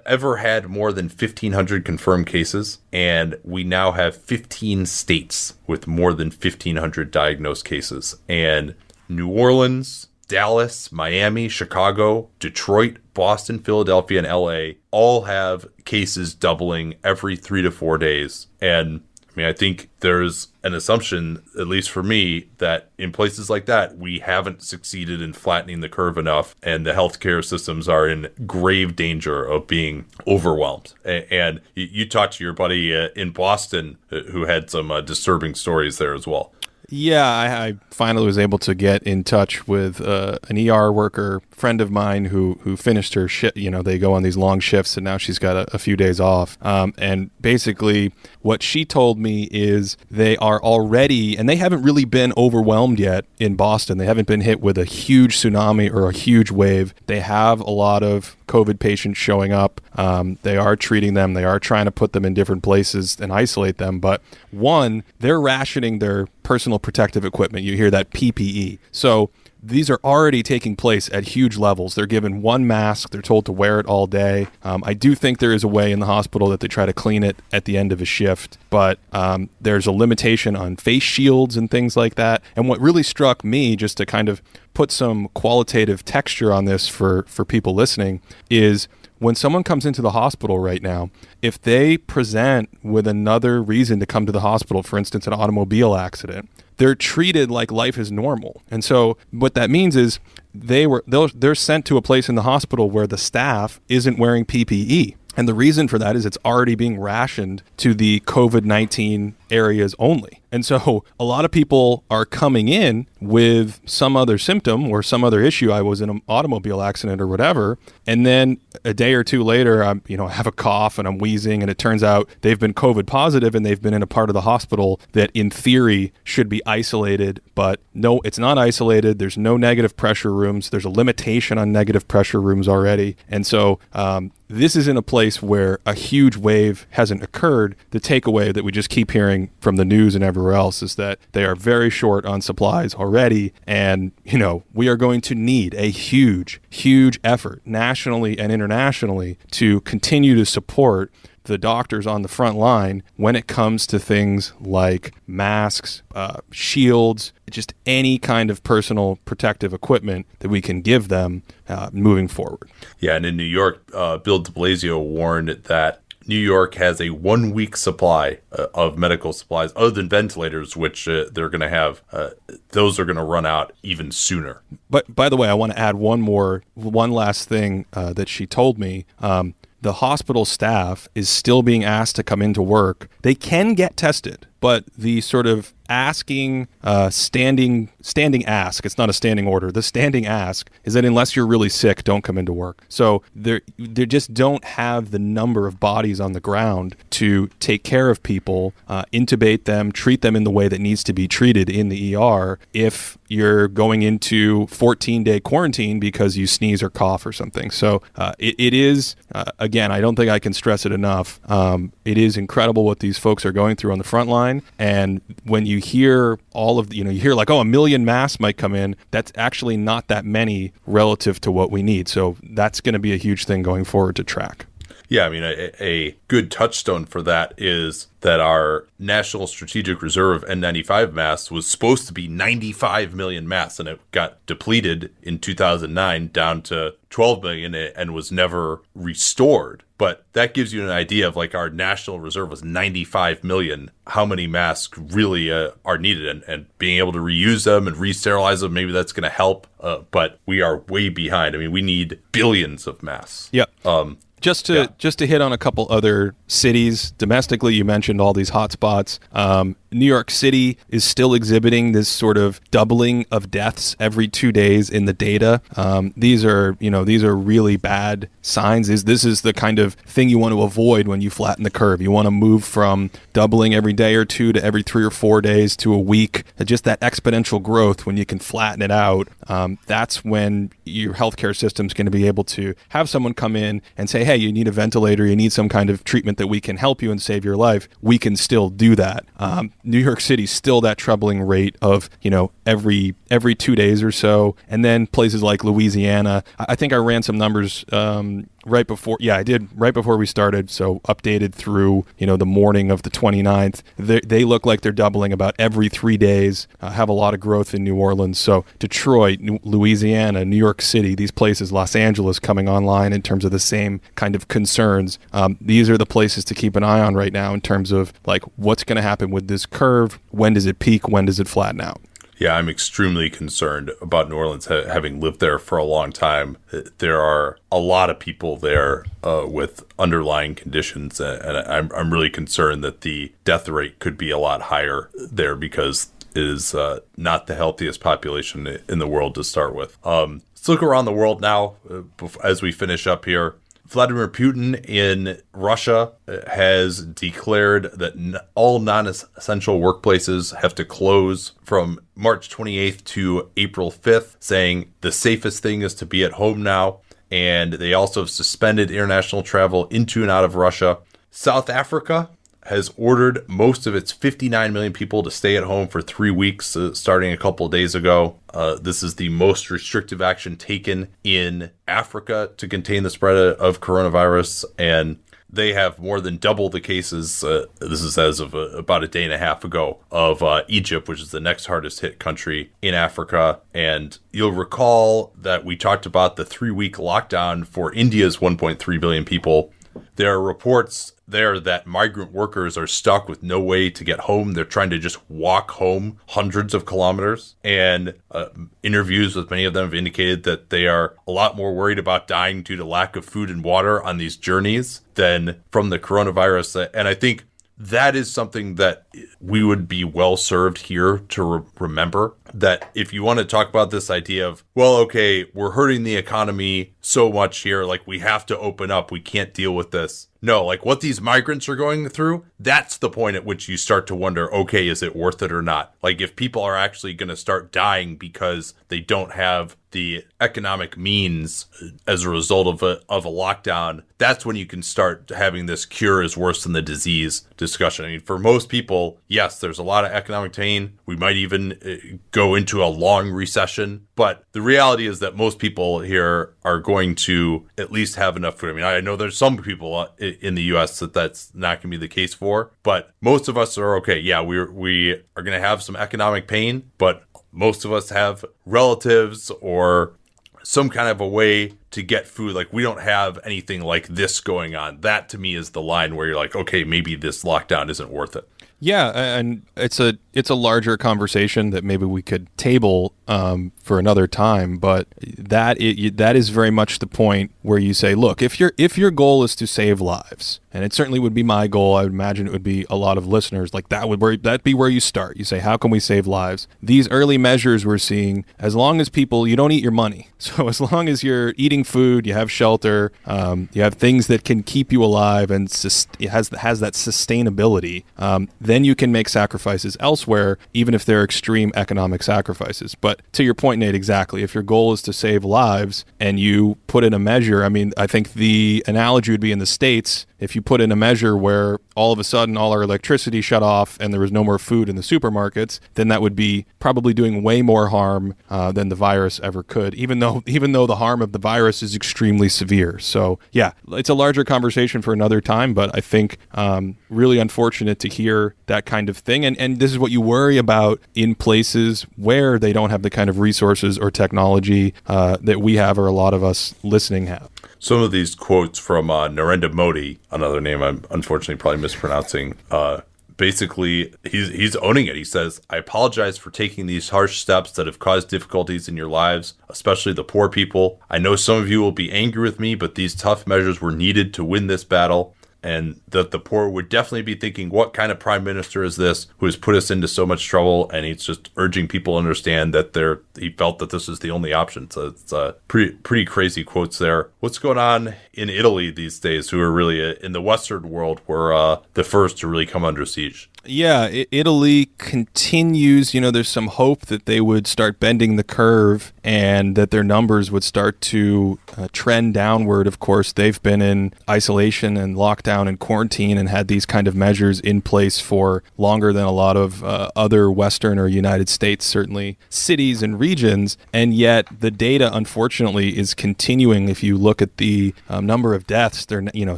ever had more than 1,500 confirmed cases, and we now have 15 states with more than 1,500 diagnosed cases. And New Orleans, Dallas, Miami, Chicago, Detroit, Boston, Philadelphia, and LA all have cases doubling every three to four days. And I mean, I think there's an assumption, at least for me, that in places like that, we haven't succeeded in flattening the curve enough, and the healthcare systems are in grave danger of being overwhelmed. And you, talked to your buddy uh, in Boston uh, who had some uh, disturbing stories there as well. Yeah, I, I finally was able to get in touch with uh, an ER worker friend of mine who who finished her shift. You know, they go on these long shifts, and now she's got a, a few days off. Um, and basically, what she told me is they are already, and they haven't really been overwhelmed yet in Boston. They haven't been hit with a huge tsunami or a huge wave. They have a lot of COVID patients showing up. Um, they are treating them. They are trying to put them in different places and isolate them. But one, they're rationing their personal protective equipment. You hear that PPE. So these are already taking place at huge levels. They're given one mask. They're told to wear it all day. Um, I do think there is a way in the hospital that they try to clean it at the end of a shift, but um, there's a limitation on face shields and things like that. And what really struck me, just to kind of put some qualitative texture on this for for people listening, is when someone comes into the hospital right now, if they present with another reason to come to the hospital, for instance, an automobile accident, they're treated like life is normal. And so what that means is they were they're sent to a place in the hospital where the staff isn't wearing PPE. And the reason for that is it's already being rationed to the COVID 19 areas only. And so a lot of people are coming in with some other symptom or some other issue. I was in an automobile accident or whatever. And then a day or two later, I'm, you know, I have a cough and I'm wheezing. And it turns out they've been COVID positive and they've been in a part of the hospital that in theory should be isolated. But no, it's not isolated. There's no negative pressure rooms. There's a limitation on negative pressure rooms already. And so, um, this is in a place where a huge wave hasn't occurred. The takeaway that we just keep hearing from the news and everywhere else is that they are very short on supplies already. And, you know, we are going to need a huge, huge effort nationally and internationally to continue to support the doctors on the front line when it comes to things like masks, uh, shields, just any kind of personal protective equipment that we can give them uh, moving forward. Yeah, and in New York, uh, Bill de Blasio warned that New York has a one week supply uh, of medical supplies, other than ventilators, which uh, they're going to have. Uh, those are going to run out even sooner. But by the way, I want to add one more, one last thing uh, that she told me. Um, the hospital staff is still being asked to come into work. They can get tested, but the sort of asking, uh, standing, standing ask. It's not a standing order. The standing ask is that unless you're really sick, don't come into work. So they they just don't have the number of bodies on the ground to take care of people, uh, intubate them, treat them in the way that needs to be treated in the ER. If you're going into 14 day quarantine because you sneeze or cough or something. So uh, it, it is, uh, again, I don't think I can stress it enough. Um, it is incredible what these folks are going through on the front line. And when you hear all of the, you know, you hear like, oh, a million masks might come in, that's actually not that many relative to what we need. So that's going to be a huge thing going forward to track. Yeah, I mean, a, a good touchstone for that is that our National Strategic Reserve N95 mass was supposed to be 95 million mass, and it got depleted in 2009 down to 12 million and was never restored. But that gives you an idea of like our national reserve was 95 million, how many masks really uh, are needed, and, and being able to reuse them and re-sterilize them, maybe that's going to help. Uh, but we are way behind. I mean, we need billions of masks. Yep. Um, just to Yeah. just to hit on a couple other cities domestically, you mentioned all these hotspots. Um, New York City is still exhibiting this sort of doubling of deaths every two days in the data. Um, these are you know these are really bad signs. Is this is the kind of thing you want to avoid when you flatten the curve. You want to move from doubling every day or two to every three or four days to a week. Just that exponential growth when you can flatten it out. Um, that's when your healthcare system is going to be able to have someone come in and say, "Hey, you need a ventilator. You need some kind of treatment that we can help you and save your life." We can still do that. Um, New York City's still that troubling rate of you know every every two days or so, and then places like Louisiana. I think I ran some numbers. Um, right before yeah i did right before we started so updated through you know the morning of the 29th they, they look like they're doubling about every three days uh, have a lot of growth in new orleans. So detroit New- louisiana new york city these places los angeles coming online in terms of the same kind of concerns. Um, these are the places to keep an eye on right now in terms of like what's going to happen with this curve? When does it peak? When does it flatten out Yeah, I'm extremely concerned about New Orleans. Ha- having lived there for a long time, there are a lot of people there uh, with underlying conditions, and I'm I'm really concerned that the death rate could be a lot higher there because it is uh, not the healthiest population in the world to start with. Um, let's look around the world now uh, as we finish up here. Vladimir Putin in Russia uh, has declared that all non essential workplaces have to close from March 28th to April 5th, saying the safest thing is to be at home now. And they also have suspended international travel into and out of Russia. South Africa has ordered most of its 59 million people to stay at home for three weeks, uh, starting a couple days ago. Uh, this is the most restrictive action taken in Africa to contain the spread of, coronavirus, and they have more than double the cases. Uh, this is as of uh, about a day and a half ago of uh, Egypt, which is the next hardest hit country in Africa. And you'll recall that we talked about the three week lockdown for India's 1.3 billion people. There are reports there that migrant workers are stuck with no way to get home. They're trying to just walk home hundreds of kilometers. And uh, interviews with many of them have indicated that they are a lot more worried about dying due to lack of food and water on these journeys than from the coronavirus. And I think that is something that we would be well served here to re- remember that if you want to talk about this idea of well okay we're hurting the economy so much here like we have to open up we can't deal with this no like what these migrants are going through that's the point at which you start to wonder okay is it worth it or not like if people are actually going to start dying because they don't have the economic means as a result of a of a lockdown, that's when you can start having this cure is worse than the disease discussion. I mean, for most people, yes, there's a lot of economic pain. We might even uh, go into a long recession, but the reality is that most people here are going to at least have enough food. I mean, I know there's some people uh, in the U.S. that that's not going to be the case for, but most of us are okay. Yeah, we we are going to have some economic pain, but most of us have relatives or some kind of a way to get food. Like we don't have anything like this going on. That to me is the line where you're like, okay, maybe this lockdown isn't worth it. Yeah, and it's a it's a larger conversation that maybe we could table um, for another time. But that it, that is very much the point where you say, look, if your if your goal is to save lives, and it certainly would be my goal, I would imagine it would be a lot of listeners. Like that would where that be where you start. You say, how can we save lives? These early measures we're seeing, as long as people, you don't eat your money. So as long as you're eating food, you have shelter, um, you have things that can keep you alive, and sus- it has has that sustainability. Um, then you can make sacrifices elsewhere elsewhere, even if they're extreme economic sacrifices. But to your point, Nate, exactly. If your goal is to save lives and you put in a measure, I mean, I think the analogy would be in the States, if you put in a measure where all of a sudden all our electricity shut off and there was no more food in the supermarkets, then that would be probably doing way more harm uh, than the virus ever could. Even though even though the harm of the virus is extremely severe. So yeah, it's a larger conversation for another time. But I think um, really unfortunate to hear that kind of thing. And and this is what you worry about in places where they don't have the kind of resources or technology uh, that we have, or a lot of us listening have some of these quotes from uh, Narendra Modi, another name I'm unfortunately probably mispronouncing. Uh, basically, he's he's owning it. He says, "I apologize for taking these harsh steps that have caused difficulties in your lives, especially the poor people. I know some of you will be angry with me, but these tough measures were needed to win this battle and that the poor would definitely be thinking, what kind of prime minister is this who has put us into so much trouble? And he's just urging people to understand that they're he felt that this is the only option. So it's uh, pretty pretty crazy quotes there. What's going on in Italy these days? Who are really uh, in the Western world were uh, the first to really come under siege. Yeah, Italy continues. You know, there's some hope that they would start bending the curve and that their numbers would start to uh, trend downward. Of course, they've been in isolation and lockdown and quarantine and had these kind of measures in place for longer than a lot of uh, other Western or United States, certainly cities and regions. And yet, the data, unfortunately, is continuing. If you look at the um, number of deaths, they're you know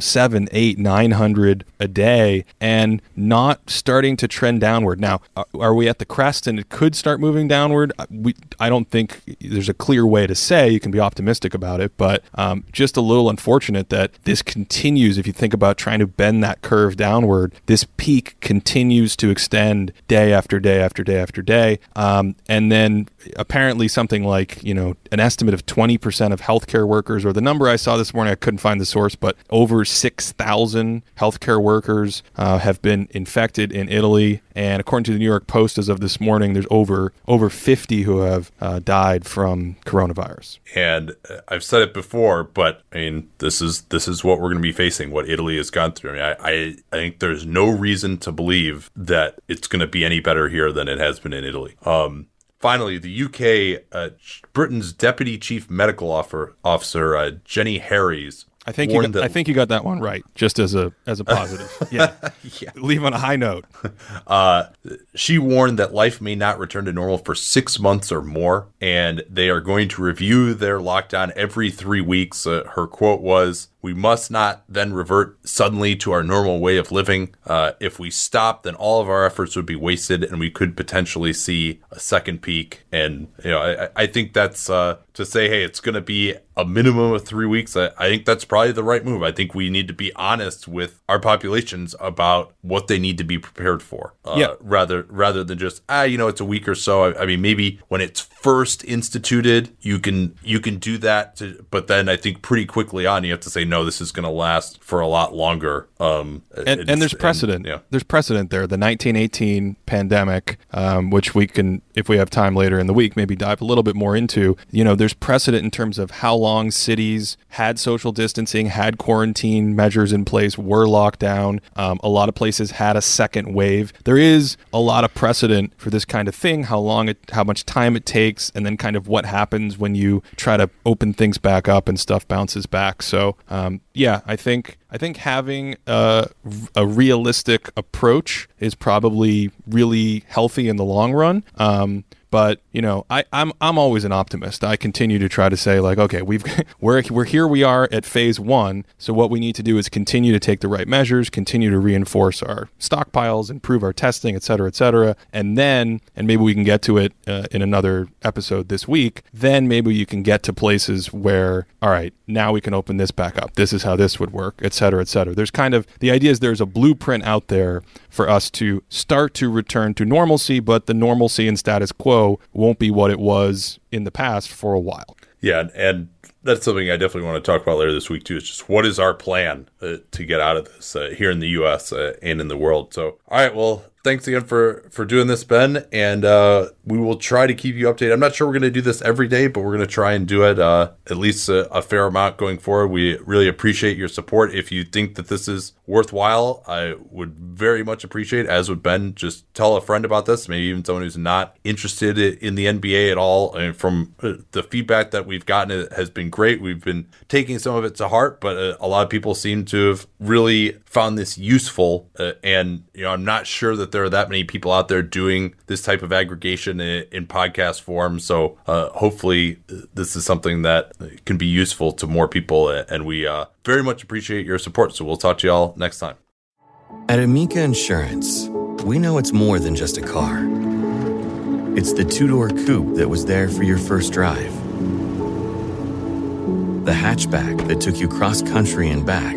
seven, eight, nine hundred a day, and not starting starting to trend downward. Now, are we at the crest and it could start moving downward? Uh, we, I don't think there's a clear way to say. You can be optimistic about it, but um, just a little unfortunate that this continues. If you think about trying to bend that curve downward, this peak continues to extend day after day after day after day. Um, and then apparently something like, you know, an estimate of 20% of healthcare workers, or the number I saw this morning, I couldn't find the source, but over 6,000 healthcare workers uh, have been infected in Italy. And according to the New York Post, as of this morning, there's over over 50 who have uh, died from coronavirus. And uh, I've said it before, but I mean, this is this is what we're going to be facing. What Italy has gone through. I, mean, I, I I think there's no reason to believe that it's going to be any better here than it has been in Italy. Um, finally, the UK, uh, Britain's deputy chief medical officer, uh, Jenny Harries, I think you got, I think you got that one right. Just as a as a positive, yeah. yeah. Leave on a high note. Uh, she warned that life may not return to normal for six months or more, and they are going to review their lockdown every three weeks. Uh, her quote was, we must not then revert suddenly to our normal way of living. Uh, if we stop, then all of our efforts would be wasted, and we could potentially see a second peak. And you know, I, I think that's uh, to say, hey, it's going to be a minimum of three weeks. I, I, think that's probably the right move. I think we need to be honest with our populations about what they need to be prepared for. Uh, yeah. Rather, rather than just ah, you know, it's a week or so. I, I mean, maybe when it's first instituted, you can you can do that. To, but then I think pretty quickly on, you have to say no, this is going to last for a lot longer. Um, and, and there's precedent. And, yeah. There's precedent there. The 1918 pandemic, um, which we can, if we have time later in the week, maybe dive a little bit more into. You know, there's precedent in terms of how long cities had social distancing, had quarantine measures in place, were locked down. Um, a lot of places had a second wave. There is a lot of precedent for this kind of thing. How long it, how much time it takes, and then kind of what happens when you try to open things back up and stuff bounces back. So. Um, yeah, I think I think having a, a, realistic approach is probably really healthy in the long run. Um, but you know, I, I'm I'm always an optimist. I continue to try to say like, okay, we've we're we're here. We are at phase one. So what we need to do is continue to take the right measures, continue to reinforce our stockpiles, improve our testing, et cetera, et cetera, and then and maybe we can get to it uh, in another episode this week. Then maybe you can get to places where all right, now we can open this back up. This is how this would work, et cetera, et cetera. There's kind of the idea is there's a blueprint out there for us to start to return to normalcy, but the normalcy and status quo won't be what it was in the past for a while. Yeah, and that's something I definitely want to talk about later this week too. Is just what is our plan uh, to get out of this uh, here in the U.S. Uh, and in the world. So, all right, well, thanks again for for doing this, Ben, and uh, we will try to keep you updated. I'm not sure we're going to do this every day, but we're going to try and do it uh, at least a, a, fair amount going forward. We really appreciate your support. If you think that this is worthwhile, I would very much appreciate, as would Ben, just tell a friend about this, maybe even someone who's not interested in the NBA at all. I mean, from uh, the feedback that we've gotten, it has been great. We've been taking some of it to heart, but uh, a lot of people seem to have really found this useful. Uh, and you know, I'm not sure that there are that many people out there doing this type of aggregation in, in podcast form. So uh, hopefully, this is something that can be useful to more people, and we uh, very much appreciate your support. So we'll talk to y'all next time. At Amica Insurance, we know it's more than just a car. It's the two door coupe that was there for your first drive, the hatchback that took you cross country and back